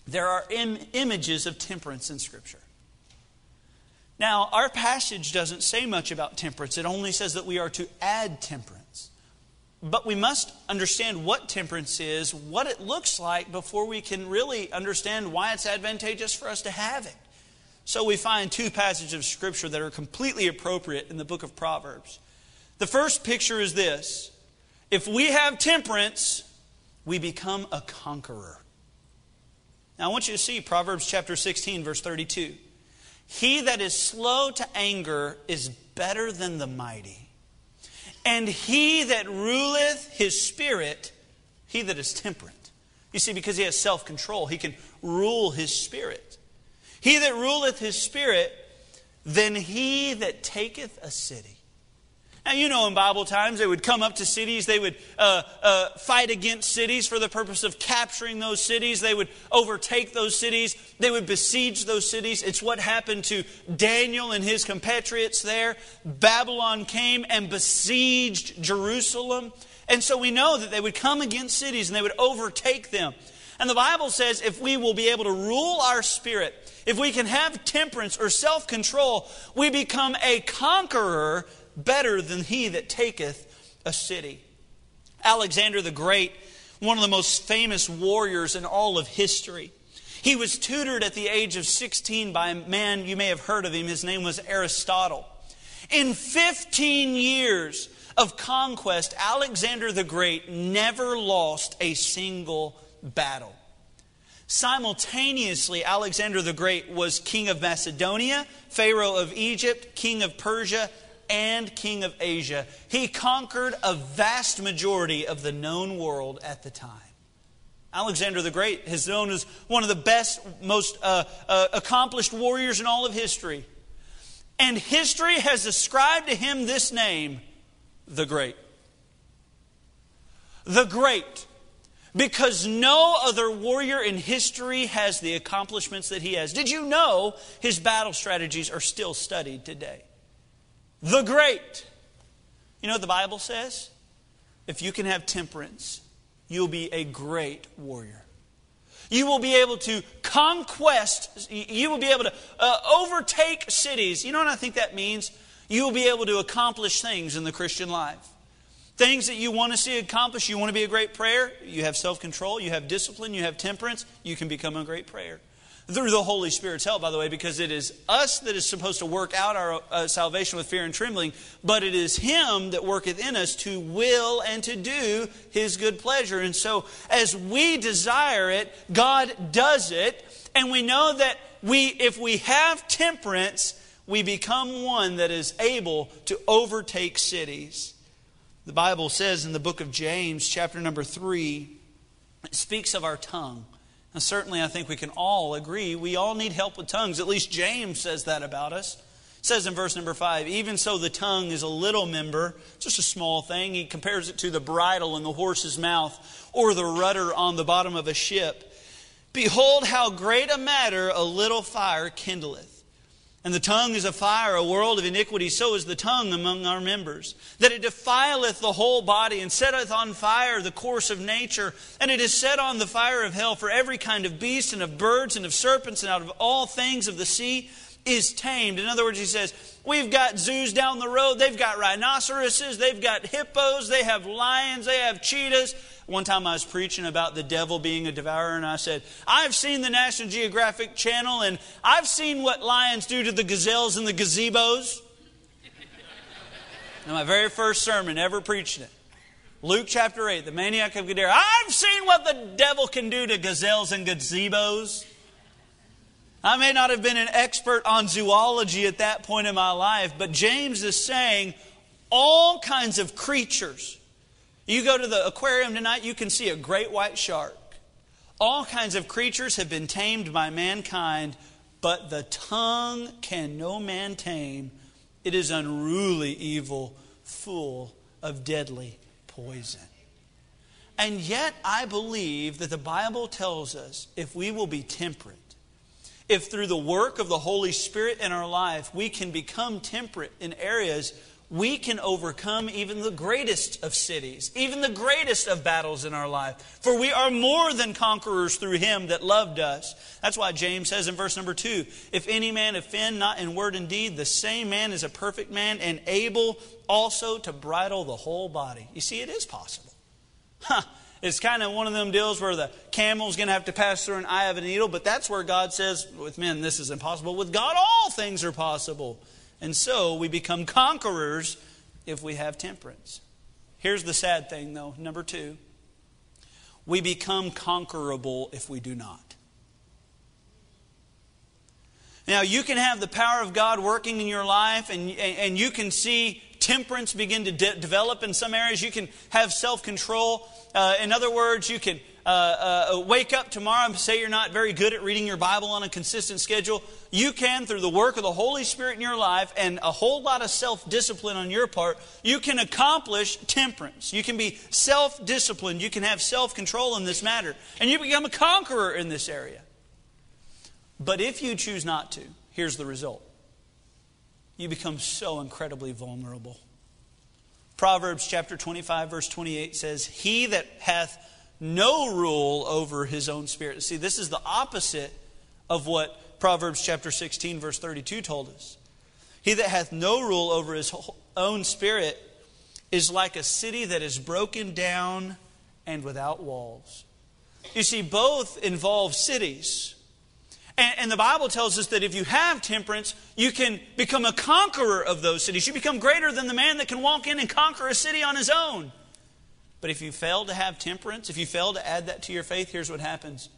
There are Im- images of temperance in Scripture. Now, our passage doesn't say much about temperance, it only says that we are to add temperance. But we must understand what temperance is, what it looks like, before we can really understand why it's advantageous for us to have it. So we find two passages of Scripture that are completely appropriate in the book of Proverbs. The first picture is this if we have temperance, we become a conqueror. Now I want you to see Proverbs chapter 16, verse 32. He that is slow to anger is better than the mighty. And he that ruleth his spirit, he that is temperate. You see, because he has self control, he can rule his spirit. He that ruleth his spirit, than he that taketh a city. Now, you know, in Bible times, they would come up to cities, they would uh, uh, fight against cities for the purpose of capturing those cities, they would overtake those cities, they would besiege those cities. It's what happened to Daniel and his compatriots there. Babylon came and besieged Jerusalem. And so we know that they would come against cities and they would overtake them. And the Bible says if we will be able to rule our spirit, if we can have temperance or self control, we become a conqueror better than he that taketh a city. Alexander the Great, one of the most famous warriors in all of history. He was tutored at the age of 16 by a man, you may have heard of him. His name was Aristotle. In 15 years of conquest, Alexander the Great never lost a single battle. Simultaneously, Alexander the Great was king of Macedonia, Pharaoh of Egypt, king of Persia, and king of Asia. He conquered a vast majority of the known world at the time. Alexander the Great is known as one of the best, most uh, uh, accomplished warriors in all of history. And history has ascribed to him this name, the Great. The Great. Because no other warrior in history has the accomplishments that he has. Did you know his battle strategies are still studied today? the great. You know what the Bible says? If you can have temperance, you'll be a great warrior. You will be able to conquest, you will be able to uh, overtake cities. You know what I think that means? You will be able to accomplish things in the Christian life. Things that you want to see accomplished. You want to be a great prayer. You have self control, you have discipline, you have temperance. You can become a great prayer through the Holy Spirit's help, by the way, because it is us that is supposed to work out our uh, salvation with fear and trembling, but it is Him that worketh in us to will and to do His good pleasure. And so, as we desire it, God does it, and we know that we, if we have temperance, we become one that is able to overtake cities. The Bible says in the book of James, chapter number 3, it speaks of our tongue. And certainly, I think we can all agree we all need help with tongues. At least James says that about us. It says in verse number five, even so the tongue is a little member, just a small thing. He compares it to the bridle in the horse's mouth or the rudder on the bottom of a ship. Behold, how great a matter a little fire kindleth. And the tongue is a fire, a world of iniquity, so is the tongue among our members. That it defileth the whole body, and setteth on fire the course of nature, and it is set on the fire of hell. For every kind of beast, and of birds, and of serpents, and out of all things of the sea is tamed. In other words, he says, We've got zoos down the road, they've got rhinoceroses, they've got hippos, they have lions, they have cheetahs. One time I was preaching about the devil being a devourer, and I said, I've seen the National Geographic Channel, and I've seen what lions do to the gazelles and the gazebos. and my very first sermon ever preaching it. Luke chapter 8, the maniac of Gadara. I've seen what the devil can do to gazelles and gazebos. I may not have been an expert on zoology at that point in my life, but James is saying all kinds of creatures you go to the aquarium tonight, you can see a great white shark. All kinds of creatures have been tamed by mankind, but the tongue can no man tame. It is unruly evil, full of deadly poison. And yet, I believe that the Bible tells us if we will be temperate, if through the work of the Holy Spirit in our life we can become temperate in areas we can overcome even the greatest of cities, even the greatest of battles in our life. For we are more than conquerors through him that loved us. That's why James says in verse number two If any man offend not in word and deed, the same man is a perfect man and able also to bridle the whole body. You see, it is possible. Huh. It's kind of one of them deals where the camel's going to have to pass through an eye of a needle, but that's where God says, with men, this is impossible. With God, all things are possible. And so we become conquerors if we have temperance. Here's the sad thing, though. Number two, we become conquerable if we do not. Now, you can have the power of God working in your life, and, and you can see temperance begin to de- develop in some areas. You can have self control. Uh, in other words, you can uh, uh, wake up tomorrow and say you're not very good at reading your Bible on a consistent schedule. You can, through the work of the Holy Spirit in your life and a whole lot of self discipline on your part, you can accomplish temperance. You can be self disciplined. You can have self control in this matter. And you become a conqueror in this area. But if you choose not to, here's the result you become so incredibly vulnerable. Proverbs chapter 25, verse 28 says, He that hath no rule over his own spirit. See, this is the opposite of what Proverbs chapter 16, verse 32 told us. He that hath no rule over his own spirit is like a city that is broken down and without walls. You see, both involve cities. And, and, the Bible tells us that if you have temperance, you can become a conqueror of those cities. You become greater than the man that can walk in and conquer a city on his own. But if you fail to have temperance, if you fail to add that to your faith, here's what happens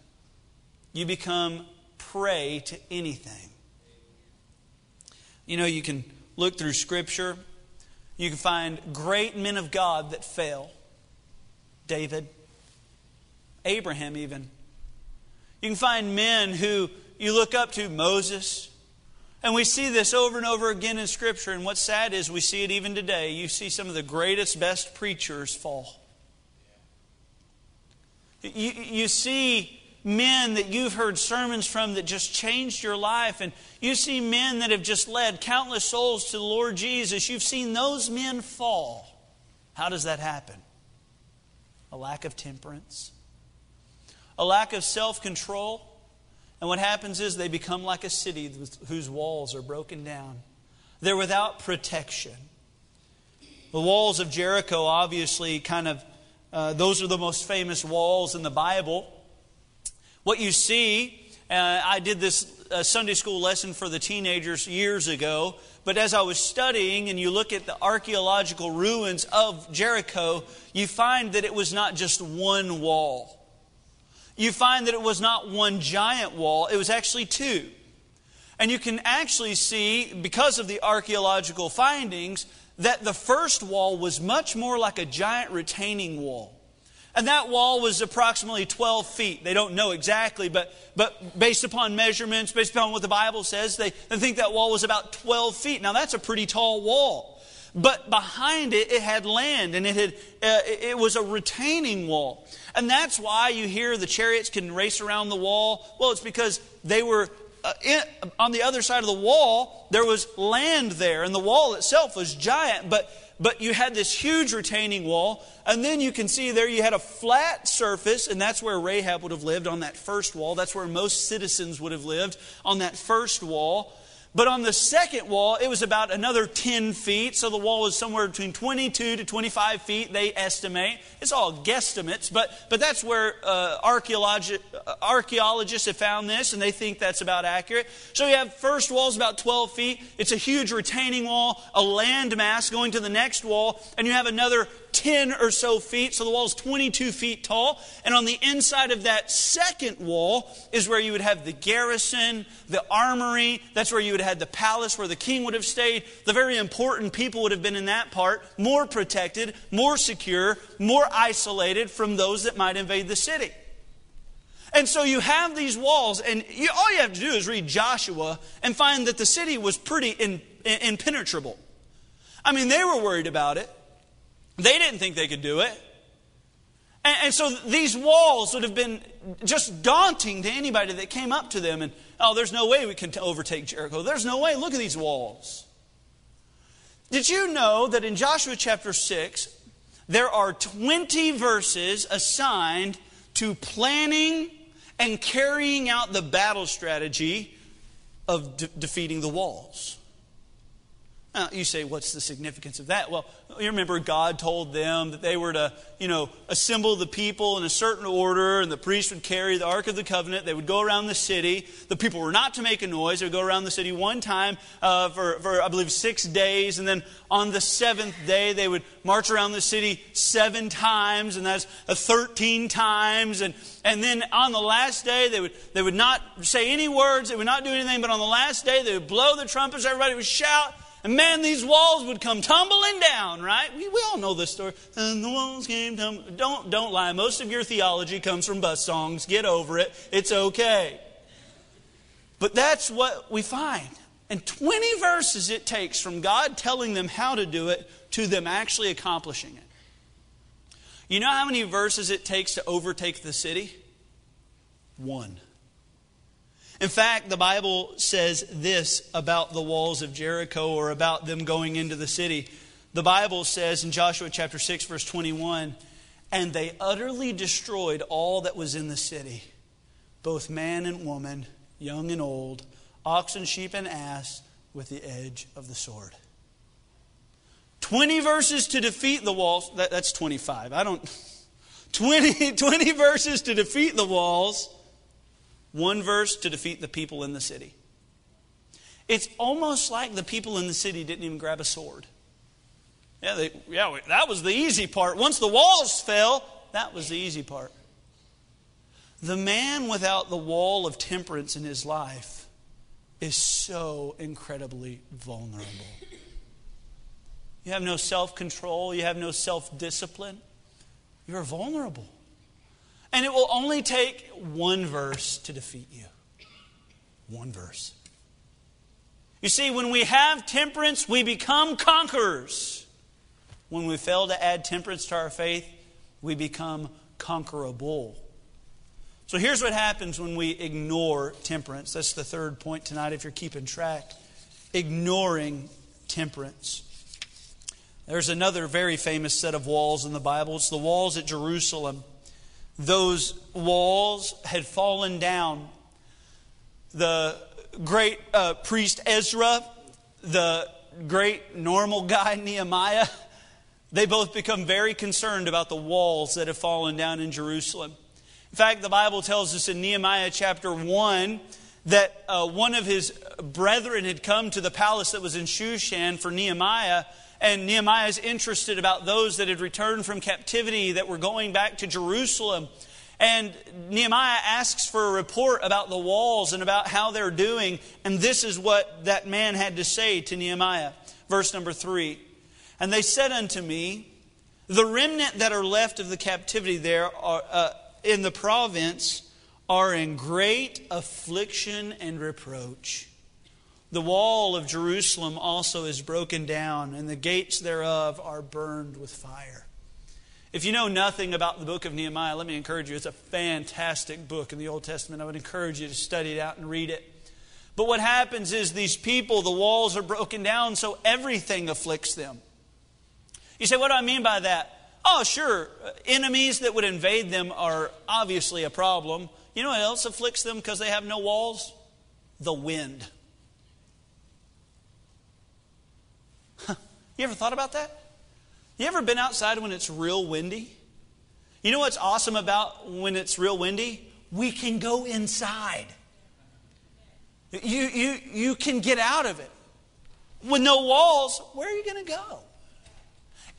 you become prey to anything. You know, you can look through Scripture, you can find great men of God that fail. David, Abraham, even. You can find men who you look up to Moses. And we see this over and over again in Scripture. And what's sad is we see it even today. You see some of the greatest, best preachers fall. You, you see men that you've heard sermons from that just changed your life. And you see men that have just led countless souls to the Lord Jesus. You've seen those men fall. How does that happen? A lack of temperance, a lack of self control and what happens is they become like a city whose walls are broken down. They're without protection. The walls of Jericho, obviously, kind of, uh, those are the most famous walls in the Bible. What you see, uh, I did this uh, Sunday school lesson for the teenagers years ago, but as I was studying and you look at the archaeological ruins of Jericho, you find that it was not just one wall you find that it was not one giant wall, it was actually two. And you can actually see, because of the archaeological findings, that the first wall was much more like a giant retaining wall. And that wall was approximately 12 feet. They don't know exactly, but, but based upon measurements, based upon what the Bible says, they, they think that wall was about 12 feet. Now, that's a pretty tall wall. But behind it, it had land, and it, had, uh, it was a retaining wall. And that's why you hear the chariots can race around the wall. Well, it's because they were uh, in, on the other side of the wall, there was land there, and the wall itself was giant, but, but you had this huge retaining wall, and then you can see there you had a flat surface, and that's where Rahab would have lived on that first wall. That's where most citizens would have lived on that first wall. But on the second wall, it was about another 10 feet. So the wall was somewhere between 22 to 25 feet, they estimate. It's all guesstimates, but, but that's where uh, archaeologi- uh, archaeologists have found this, and they think that's about accurate. So you have first wall's about 12 feet. It's a huge retaining wall, a landmass going to the next wall, and you have another 10 or so feet, so the wall is 22 feet tall. And on the inside of that second wall is where you would have the garrison, the armory. That's where you would have had the palace where the king would have stayed. The very important people would have been in that part, more protected, more secure, more isolated from those that might invade the city. And so you have these walls, and you, all you have to do is read Joshua and find that the city was pretty in, in, impenetrable. I mean, they were worried about it. They didn't think they could do it. And, and, so these walls would have been just daunting to anybody that came up to them. And, oh, there's no way we can overtake Jericho. There's no way. Look at these walls. Did you know that in Joshua chapter 6, there are 20 verses assigned to planning and carrying out the battle strategy of de- defeating the walls? Now, you say, what's the significance of that? Well, you remember God told them that they were to, you know, assemble the people in a certain order, and the priest would carry the Ark of the Covenant. They would go around the city. The people were not to make a noise. They would go around the city one time uh, for, for, I believe, six days. And then on the seventh day, they would march around the city seven times, and that's uh, 13 times. And, and then on the last day, they would, they would not say any words. They would not do anything. But on the last day, they would blow the trumpets. Everybody would shout. And man, these walls would come tumbling down, right? We, we all know this story. And the walls came tumbling. Don't, don't lie. Most of your theology comes from bus songs. Get over it. It's okay. But that's what we find. And 20 verses it takes from God telling them how to do it to them actually accomplishing it. You know how many verses it takes to overtake the city? One. In fact, the Bible says this about the walls of Jericho or about them going into the city. The Bible says in Joshua chapter 6, verse 21, and they utterly destroyed all that was in the city, both man and woman, young and old, oxen, sheep, and ass, with the edge of the sword. 20 verses to defeat the walls. That, that's 25. I don't. [laughs] 20, 20 verses to defeat the walls one verse to defeat the people in the city. It's almost like the people in the city didn't even grab a sword. Yeah, they, yeah, that was the easy part. Once the walls fell, that was the easy part. The man without the wall of temperance in his life is so incredibly vulnerable. You have no self control, you have no self discipline. You're vulnerable. And it will only take one verse to defeat you. One verse. You see, when we have temperance, we become conquerors. When we fail to add temperance to our faith, we become conquerable. So here's what happens when we ignore temperance. That's the third point tonight, if you're keeping track. Ignoring temperance. There's another very famous set of walls in the Bible. It's the walls at Jerusalem those walls had fallen down. The great uh, priest Ezra, the great normal guy [laughs] Nehemiah, they both become very concerned about the walls that have fallen down in Jerusalem. In fact, the Bible tells us in Nehemiah chapter 1 that uh, one of his brethren had come to the palace that was in Shushan for Nehemiah and Nehemiah is interested about those that had returned from captivity that were going back to Jerusalem. And Nehemiah asks for a report about the walls and about how they're doing. And this is what that man had to say to Nehemiah. Verse number three. And they said unto me, The remnant that are left of the captivity there are, uh, in the province are in great affliction and reproach. The wall of Jerusalem also is broken down, and the gates thereof are burned with fire. If you know nothing about the book of Nehemiah, let me encourage you. It's a fantastic book in the Old Testament. I would encourage you to study it out and read it. But what happens is these people, the walls are broken down, so everything afflicts them. You say, what do I mean by that? Oh, sure. Enemies that would invade them are obviously a problem. You know what else afflicts them because they have no walls? The wind. You ever thought about that? You ever been outside when it's real windy? You know what's awesome about when it's real windy? We can go inside. You, you, you can get out of it. With no walls, where are you going to go?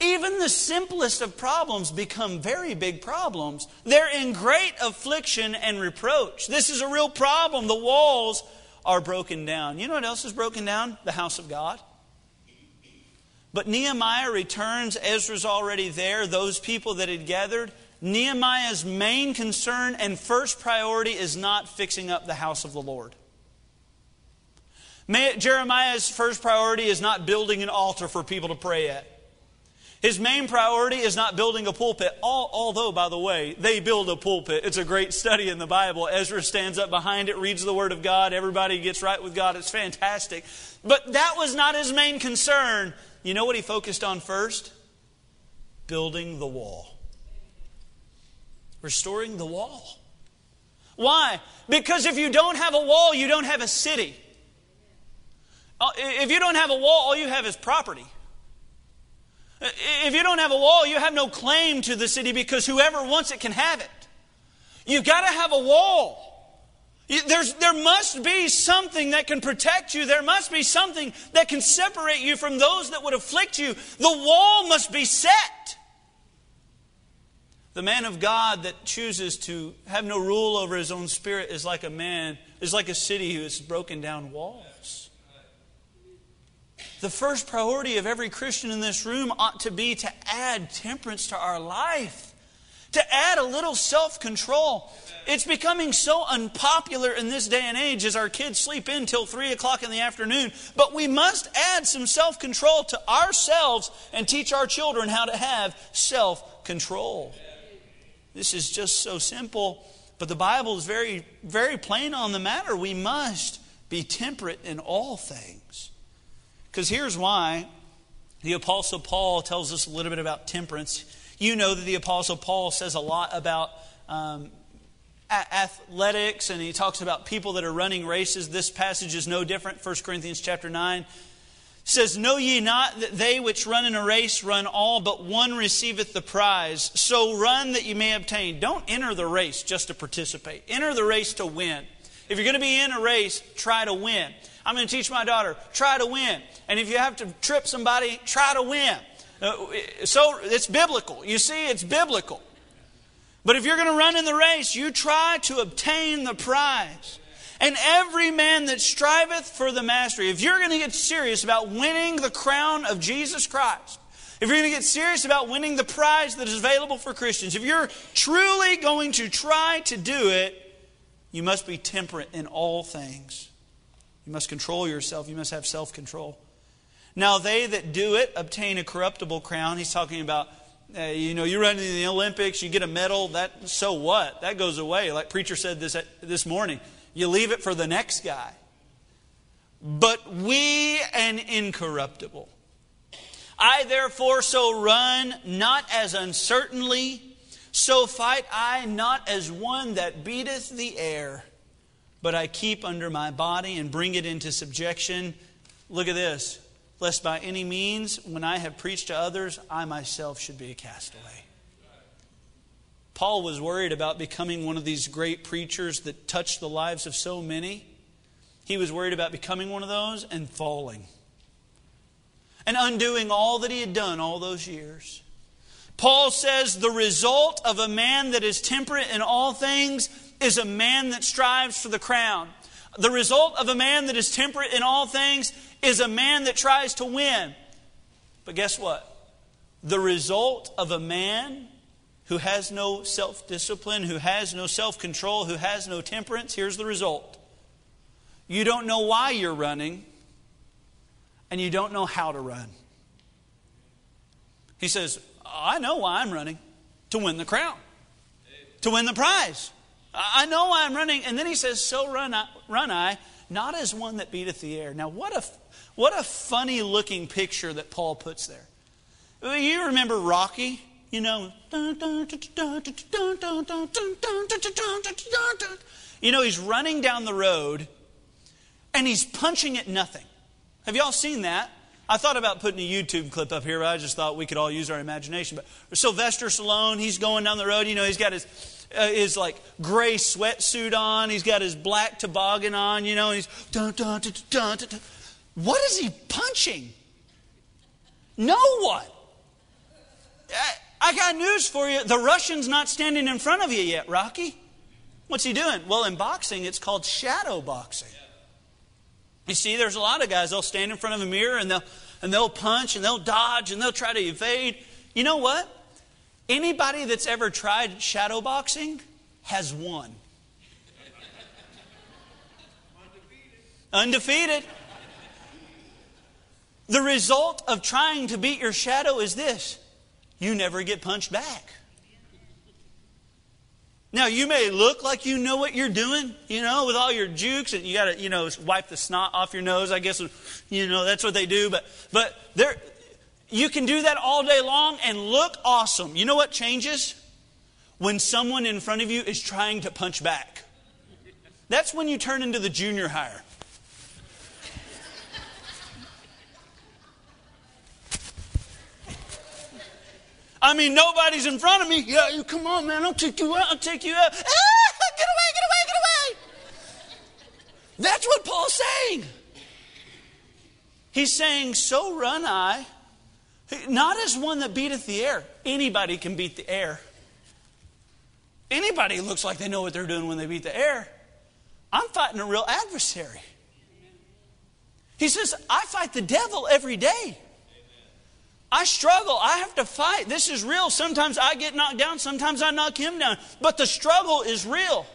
Even the simplest of problems become very big problems. They're in great affliction and reproach. This is a real problem. The walls are broken down. You know what else is broken down? The house of God. But Nehemiah returns. Ezra's already there. Those people that had gathered. Nehemiah's main concern and first priority is not fixing up the house of the Lord. Jeremiah's first priority is not building an altar for people to pray at. His main priority is not building a pulpit, although, by the way, they build a pulpit. It's a great study in the Bible. Ezra stands up behind it, reads the Word of God, everybody gets right with God. It's fantastic. But that was not his main concern. You know what he focused on first? Building the wall. Restoring the wall. Why? Because if you don't have a wall, you don't have a city. Uh, if you don't have a wall, all you have is property. If you don't have a wall, you have no claim to the city because whoever wants it can have it. You've got to have a wall. There's, there must be something that can protect you. There must be something that can separate you from those that would afflict you. The wall must be set. The man of God that chooses to have no rule over his own spirit is like a man, is like a city who has broken down walls. The first priority of every Christian in this room ought to be to add temperance to our life, to add a little self control. It's becoming so unpopular in this day and age as our kids sleep in till 3 o'clock in the afternoon. But we must add some self control to ourselves and teach our children how to have self control. This is just so simple, but the Bible is very, very plain on the matter. We must be temperate in all things. Because here's why the Apostle Paul tells us a little bit about temperance. You know that the Apostle Paul says a lot about. Um, athletics and he talks about people that are running races. This passage is no different. 1 Corinthians chapter 9 says, Know ye not that they which run in a race run all, but one receiveth the prize? So run that you may obtain. Don't enter the race just to participate, enter the race to win. If you're going to be in a race, try to win. I'm going to teach my daughter, try to win. And if you have to trip somebody, try to win. Uh, so it's biblical. You see, it's biblical. But if you're going to run in the race, you try to obtain the prize. And every man that striveth for the mastery, if you're going to get serious about winning the crown of Jesus Christ, if you're going to get serious about winning the prize that is available for Christians, if you're truly going to try to do it, you must be temperate in all things. You must control yourself. You must have self control. Now, they that do it obtain a corruptible crown. He's talking about uh, you know, you run in the Olympics, you get a medal, that so what? That goes away. Like preacher said this this morning, you leave it for the next guy. But we an incorruptible. I therefore so run, not as uncertainly, so fight I not as one that beateth the air, but I keep under my body and bring it into subjection. Look at this lest by any means, when I have preached to others, I myself should be a castaway. Paul was worried about becoming one of these great preachers that touched the lives of so many. He was worried about becoming one of those and falling and undoing all that he had done all those years. Paul says the result of a man that is temperate in all things is a man that strives for the crown. The result of a man that is temperate in all things is a man that tries to win. But guess what? The result of a man who has no self discipline, who has no self control, who has no temperance, here's the result. You don't know why you're running, and you don't know how to run. He says, I know why I'm running to win the crown, to win the prize. I know I'm running. And then he says, So run I, run I, not as one that beateth the air. Now, what a, what a funny looking picture that Paul puts there. You remember Rocky? You know, you know, he's running down the road and he's punching at nothing. Have y'all seen that? I thought about putting a YouTube clip up here, but I just thought we could all use our imagination. But Sylvester Stallone, he's going down the road. You know, he's got his uh, his like gray sweatsuit on. He's got his black toboggan on. You know, he's dun dun dun dun dun. dun. What is he punching? No one. I, I got news for you. The Russian's not standing in front of you yet, Rocky. What's he doing? Well, in boxing, it's called shadow boxing. You see, there's a lot of guys, they'll stand in front of a mirror and they'll, and they'll punch and they'll dodge and they'll try to evade. You know what? Anybody that's ever tried shadow boxing has won. Undefeated. Undefeated. The result of trying to beat your shadow is this you never get punched back. Now, you may look like you know what you're doing, you know, with all your jukes, and you got to, you know, wipe the snot off your nose, I guess, you know, that's what they do. But, but there, You can do that all day long and look awesome. You know what changes? When someone in front of you is trying to punch back. That's when you turn into the junior hire. I mean, nobody's in front of me. Yeah, you come on, man. I'll take you out. I'll take you out. Ah, get away, get away, get away. That's what Paul's saying. He's saying, So run I, not as one that beateth the air. Anybody can beat the air. Anybody looks like they know what they're doing when they beat the air. I'm fighting a real adversary. He says, I fight the devil every day. I struggle. I have to fight. This is real. Sometimes I get knocked down, sometimes I knock him down. But the struggle is real.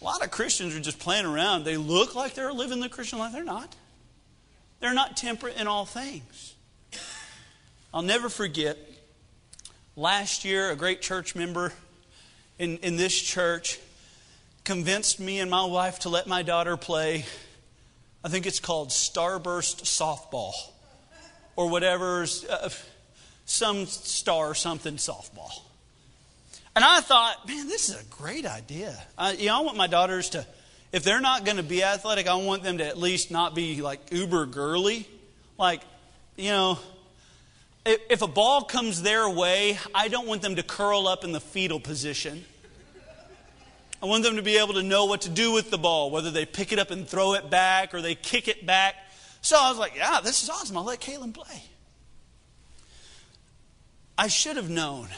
A lot of Christians are just playing around. They look like they're living the Christian life. They're not. They're not temperate in all things. I'll never forget last year, a great church member in, in this church convinced me and my wife to let my daughter play, I think it's called Starburst Softball or whatever, uh, some star something softball. And I thought, man, this is a great idea. I, you know, I want my daughters to, if they're not going to be athletic, I want them to at least not be like uber girly. Like, you know, if, a ball comes their way, I don't want them to curl up in the fetal position. I want them to be able to know what to do with the ball, whether they pick it up and throw it back or they kick it back. So I was like, yeah, this is awesome. I'll let Caitlin play. I should have known.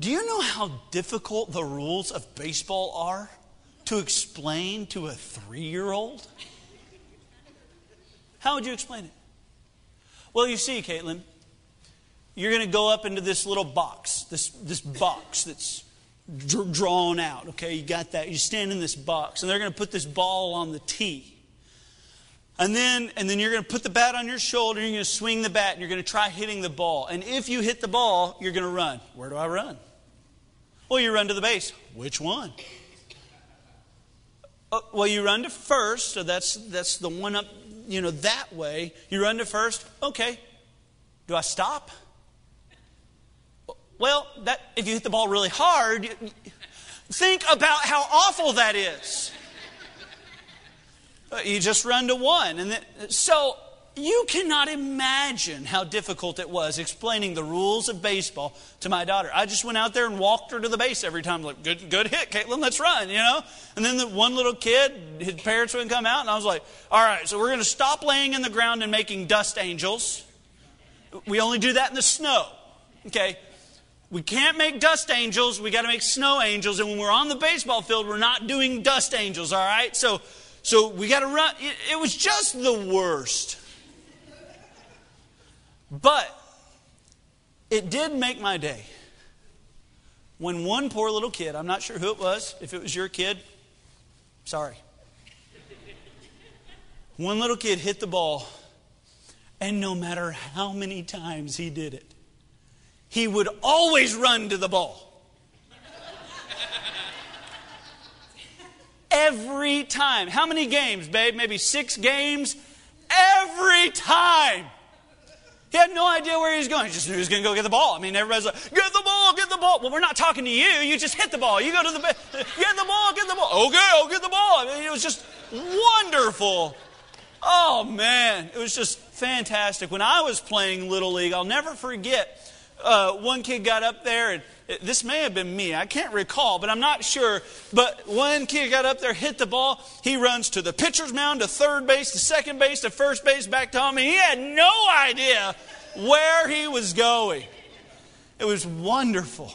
Do you know how difficult the rules of baseball are to explain to a three year old? How would you explain it? Well, you see, Caitlin, you're going to go up into this little box, this, this box that's drawn out, okay? You got that. You stand in this box, and they're going to put this ball on the tee. And then, and then you're going to put the bat on your shoulder, and you're going to swing the bat, and you're going to try hitting the ball. And if you hit the ball, you're going to run. Where do I run? Well, you run to the base. Which one? Uh, well, you run to first, so that's, that's the one up, you know, that way. You run to first. Okay. Do I stop? Well, that, if you hit the ball really hard, think about how awful that is. Uh, you just run to one. And then, so you cannot imagine how difficult it was explaining the rules of baseball to my daughter. I just went out there and walked her to the base every time. Like, good, good hit, Caitlin, let's run, you know? And then the one little kid, his parents wouldn't come out, and I was like, all right, so we're going to stop laying in the ground and making dust angels. We only do that in the snow, okay? We can't make dust angels, we got to make snow angels. And when we're on the baseball field, we're not doing dust angels, all right? So so we got to run. It, it was just the worst. But it did make my day when one poor little kid, I'm not sure who it was, if it was your kid, sorry. One little kid hit the ball, and no matter how many times he did it, he would always run to the ball. Every time. How many games, babe? Maybe six games? Every time. He had no idea where he was going. He just knew he was going to go get the ball. I mean, everybody's like, get the ball, get the ball. Well, we're not talking to you. You just hit the ball. You go to the, [laughs] get the ball, get the ball. Okay, I'll get the ball. I mean, it was just wonderful. Oh, man. It was just fantastic. When I was playing Little League, I'll never forget, uh, one kid got up there and this may have been me. I can't recall, but I'm not sure. But one kid got up there, hit the ball. He runs to the pitcher's mound, to third base, to second base, to first base, back to home. He had no idea where he was going. It was wonderful.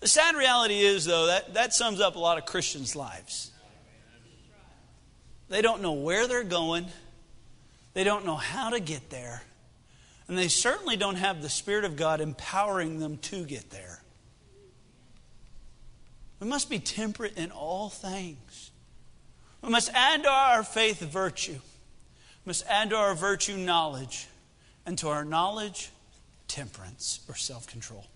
The sad reality is, though, that, that sums up a lot of Christians' lives. They don't know where they're going, they don't know how to get there. And they certainly don't have the Spirit of God empowering them to get there. We must be temperate in all things. We must add to our faith virtue. We must add to our virtue knowledge. And to our knowledge, temperance or self control.